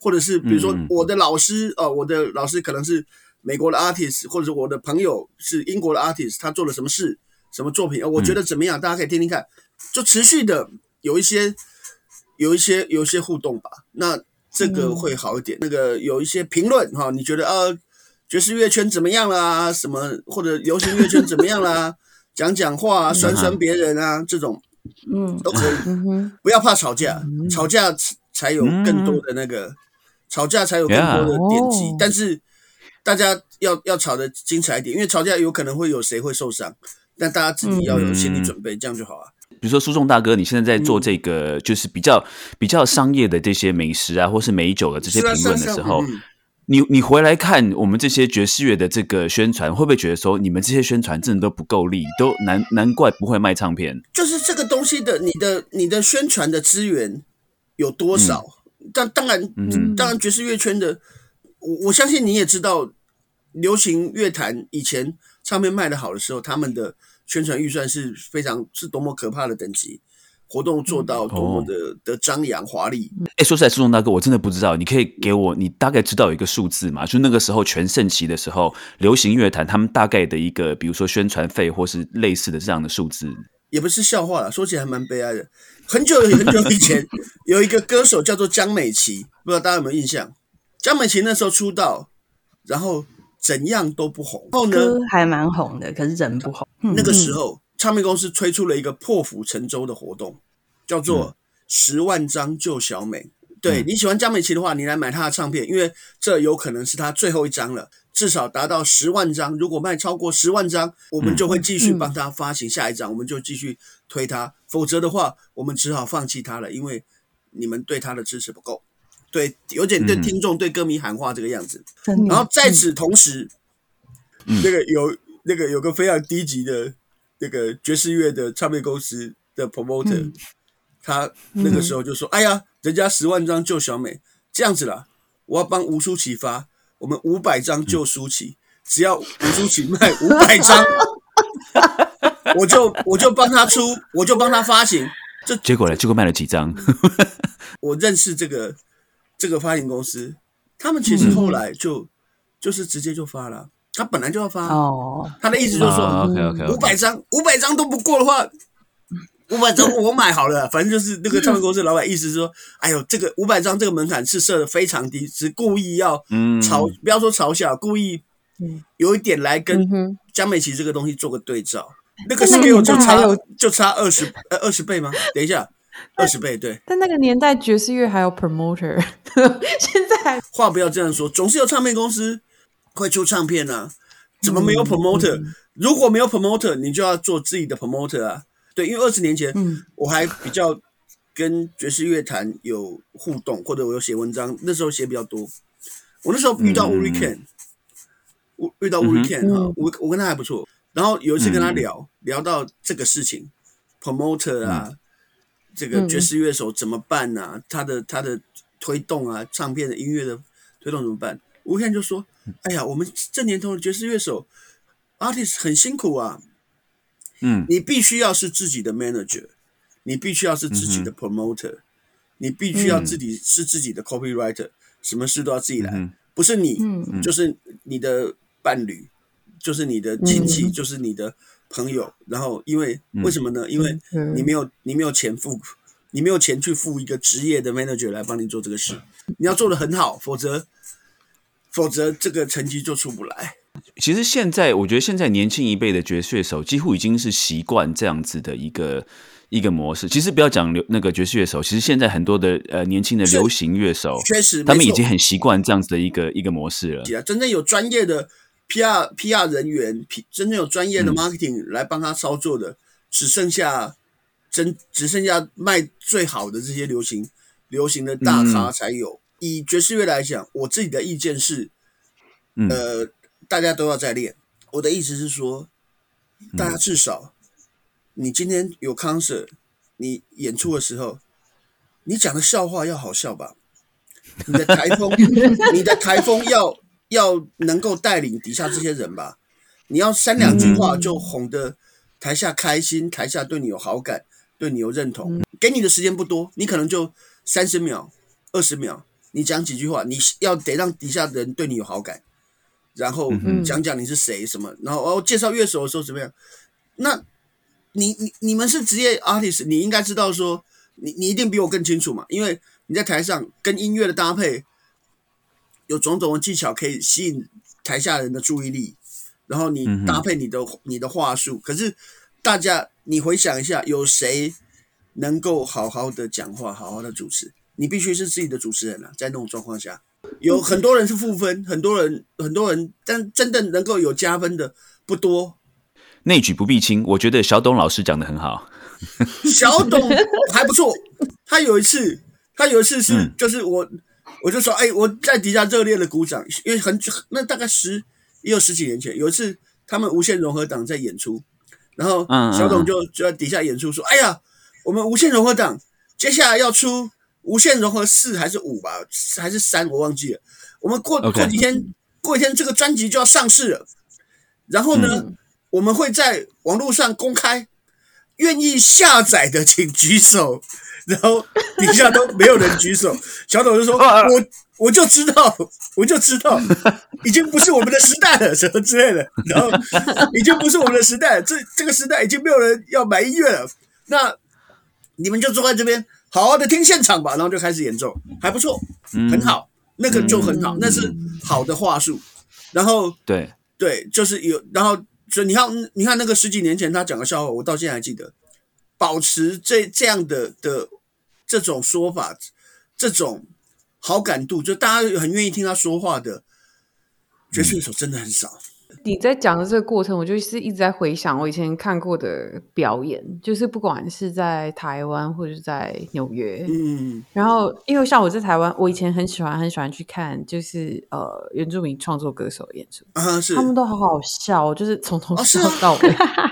或者是比如说我的老师哦、我的老师可能是美国的 artist，或者是我的朋友是英国的 artist，他做了什么事、什么作品，呃我觉得怎么样，大家可以听听看，就持续的有一些有一些有一些互动吧，那这个会好一点。那个有一些评论哈，你觉得呃爵士乐圈怎么样啦？什么或者流行乐圈怎么样啦？讲讲话啊，酸酸别人啊，这种嗯。都可以。不要怕吵架，吵架才有更多的那个，吵架才有更多的点击但是大家要要吵得精彩一点，因为吵架有可能会有谁会受伤，但大家自己要有心理准备，这样就好啊。比如说苏仲大哥，你现在在做这个就是比较比较商业的这些美食啊，或是美酒的这些评论的时候，嗯你你回来看我们这些爵士乐的这个宣传，会不会觉得说你们这些宣传真的都不够力，都难难怪不会卖唱片？就是这个东西的，你的你的宣传的资源有多少？但当然，嗯当然爵士乐圈的，我我相信你也知道，流行乐坛以前唱片卖的好的时候，他们的宣传预算是非常是多么可怕的等级，活动做到多么的、的张扬华丽。哎，说实在，苏仲大哥，我真的不知道，你可以给我你大概知道有一个数字嘛？就那个时候全盛期的时候，流行乐坛他们大概的一个，比如说宣传费或是类似的这样的数字。也不是笑话了，说起来还蛮悲哀的。很久很久以前，有一个歌手叫做江美琪，不知道大家有没有印象？江美琪那时候出道，然后怎样都不红。然后呢，歌还蛮红的，可是人不红。嗯那个时候唱片公司推出了一个破釜沉舟的活动，叫做“十万张救小美”。对你喜欢江美琪的话，你来买她的唱片，因为这有可能是她最后一张了，至少达到十万张。如果卖超过十万张，我们就会继续帮她发行下一张，我们就继续推她。否则的话，我们只好放弃她了，因为你们对她的支持不够。对，有点对嗯听众、对歌迷喊话这个样子。然后在此同时，那个有那个有个非常低级的那个爵士乐的唱片公司的 promoter，、他那个时候就说：“哎呀，人家十万张救小美，这样子啦，我要帮吴舒淇发，我们五百张救舒淇，只要吴舒淇卖五百张，我就我就帮他出，我就帮他发行。这结果呢？结果卖了几张？我认识这个这个发行公司，他们其实后来就、就是直接就发了，他本来就要发。哦，他的意思就是说，OK OK 五百张，五百张都不过的话，五百张我买好了。反正就是那个唱片公司老板意思是说，哎呦，这个五百张这个门槛是设的非常低，是故意要嗯嘲，不要说嘲笑，故意有一点来跟嗯江美琪这个东西做个对照。那个但那个 scale 就差就差二十呃二十倍吗？等一下，二十倍对。但那个年代爵士乐还有 promoter，现在话不要这样说，总是有唱片公司会出唱片啊，怎么没有 promoter？、如果没有 promoter，你就要做自己的 promoter 啊。对，因为二十年前、嗯我还比较跟爵士乐坛有互动，或者我有写文章，那时候写比较多。我那时候遇到嗯 Uri Ken，、遇遇到 Uri Ken 哈、嗯我我跟他还不错。然后有一次跟他聊、聊到这个事情，promoter 啊，这个嗯爵士乐手怎么办啊？他的他的推动啊，唱片的音乐的推动怎么办？吴汉就说：“哎呀，我们这年头的爵士乐手 artist 很辛苦啊，嗯。你必须要是自己的 manager，你必须要是自己的 promoter，、你必须要自己是自己的 copywriter，、什么事都要自己来，嗯不是你、嗯。就是你的伴侣，就是你的亲戚，就是你的朋友。然后因为、为什么呢？因为嗯你没有你没有钱付，你没有钱去付一个职业的 manager 来帮你做这个事，你要做的很好，否则否则这个成绩就出不来。其实现在，我觉得现在年轻一辈的爵士乐手几乎已经是习惯这样子的一个一个模式。其实不要讲流那个爵士乐手，其实现在很多的呃年轻的流行乐手，确实，他们已经很习惯这样子的一个一个模式了。啊，真正有专业的 PR PR 人员真正有专业的嗯 marketing 来帮他操作的，只剩下真只剩下卖最好的这些流行流行的大咖嗯才有。以爵士乐来讲，我自己的意见是，嗯呃，大家都要在练。我的意思是说，大家至少你今天有 concert，你演出的时候，你讲的笑话要好笑吧？你的台风，你的台风要要能够带领底下这些人吧？你要三两句话就哄得台下开心，台下对你有好感，对你有认同。给你的时间不多，你可能就三十秒、二十秒，你讲几句话，你要得让底下的人对你有好感，然后讲讲你是谁什么，然后哦介绍乐手的时候怎么样？那你你你们是职业 artist，你应该知道说，你你一定比我更清楚嘛，因为你在台上跟音乐的搭配，有种种的技巧可以吸引台下人的注意力，然后你搭配你的、你的话术。可是大家，你回想一下，有谁能够好好的讲话，好好的主持？你必须是自己的主持人啊，在那种状况下，有很多人是负分，很多人很多人，但真的能够有加分的不多。内举不避亲，我觉得小董老师讲的很好。小董还不错，他有一次，他有一次是、嗯就是我，我就说，哎、我在底下热烈的鼓掌，因为很久那大概十也有十几年前，有一次他们无限融合党在演出，然后小董就就在底下演出说，哎呀，我们无限融合党接下来要出无限融合四还是五吧，还是三我忘记了，我们过过几天过几天这个专辑就要上市了，然后呢，我们会在网络上公开。愿意下载的请举手，然后底下都没有人举手。小董就说：“我我就知道，我就知道，已经不是我们的时代了，什么之类的。然后已经不是我们的时代了，这这个时代已经没有人要买音乐了。那你们就坐在这边，好好的听现场吧。然后就开始演奏，还不错，很好，那个就很好，那是好的话术。然后对，对，就是有，然后所以你看，你看那个十几年前他讲的笑话，我到现在还记得。保持这这样的的这种说法，这种好感度，就大家很愿意听他说话的爵士乐手真的很少。你在讲的这个过程，我就是一直在回想我以前看过的表演，就是不管是在台湾或者是在纽约，嗯，然后因为像我在台湾，我以前很喜欢很喜欢去看，就是呃原住民创作歌手演出，啊是，他们都好好笑，就是从头笑到尾。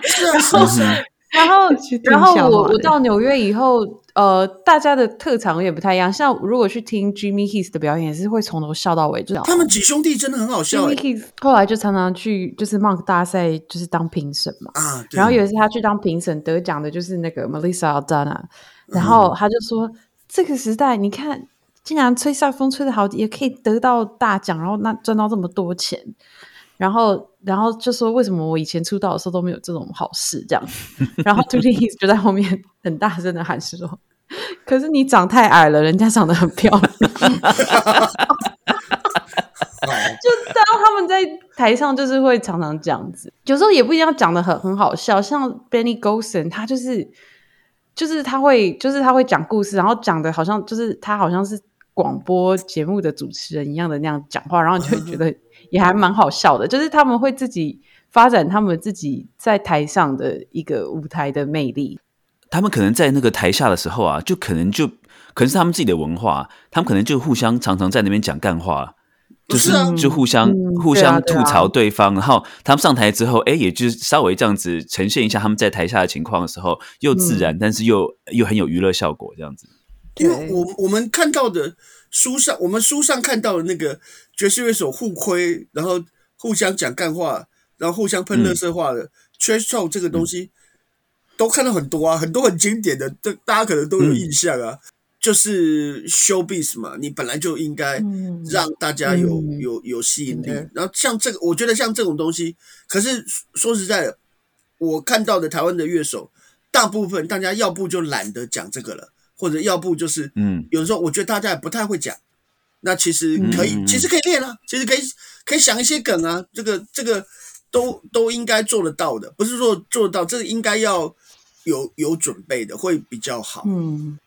是 啊是啊，然后 然后我我到纽约以后，呃，大家的特长有点不太一样。像如果去听 Jimmy Heath 的表演，也是会从头笑到尾，就他们几兄弟真的很好笑 Jimmy 哎、Heath 后来就常常去就是 Monk 大赛，就是当评审嘛。啊，对然后有一次他去当评审，得奖的就是那个 Melissa Aldana，然嗯后他就说，这个时代你看，竟然吹萨克风吹得好，也可以得到大奖，然后那赚到这么多钱。然后，然后就说为什么我以前出道的时候都没有这种好事这样？然后 t u l i Heath 就在后面很大声的喊说：“可是你长太矮了，人家长得很漂亮。”好就当他们在台上就是会常常这样子，有时候也不一定要讲的很很好笑，像 Benny g o s o n 他就是就是他会就是他会讲故事，然后讲的好像就是他好像是广播节目的主持人一样的那样讲话，然后你就会觉得也还蛮好笑的，就是他们会自己发展他们自己在台上的一个舞台的魅力。他们可能在那个台下的时候啊，就可能就可能是他们自己的文化，他们可能就互相常常在那边讲干话，就是是啊就互相、嗯互对啊对啊相吐槽对方，然后他们上台之后，哎，也就是稍微这样子呈现一下他们在台下的情况的时候，又自然，但是又又很有娱乐效果，这样子。因为我我们看到的书上，我们书上看到的那个爵士乐手互亏，然后互相讲干话，然后互相喷乐色话的 trash talk 这个东西，都看到很多啊，很多很经典的，这大家可能都有印象啊。就是 showbiz 嘛，你本来就应该让大家有有有吸引力。然后像这个，我觉得像这种东西，可是说实在的，我看到的台湾的乐手，大部分大家要不就懒得讲这个了，或者要不就是嗯，有的时候我觉得大家也不太会讲。那其实可以，其实可以练啊，其实可以可以想一些梗啊，这个这个都都应该做得到的，不是说做得到，这个应该要有有准备的会比较好。嗯。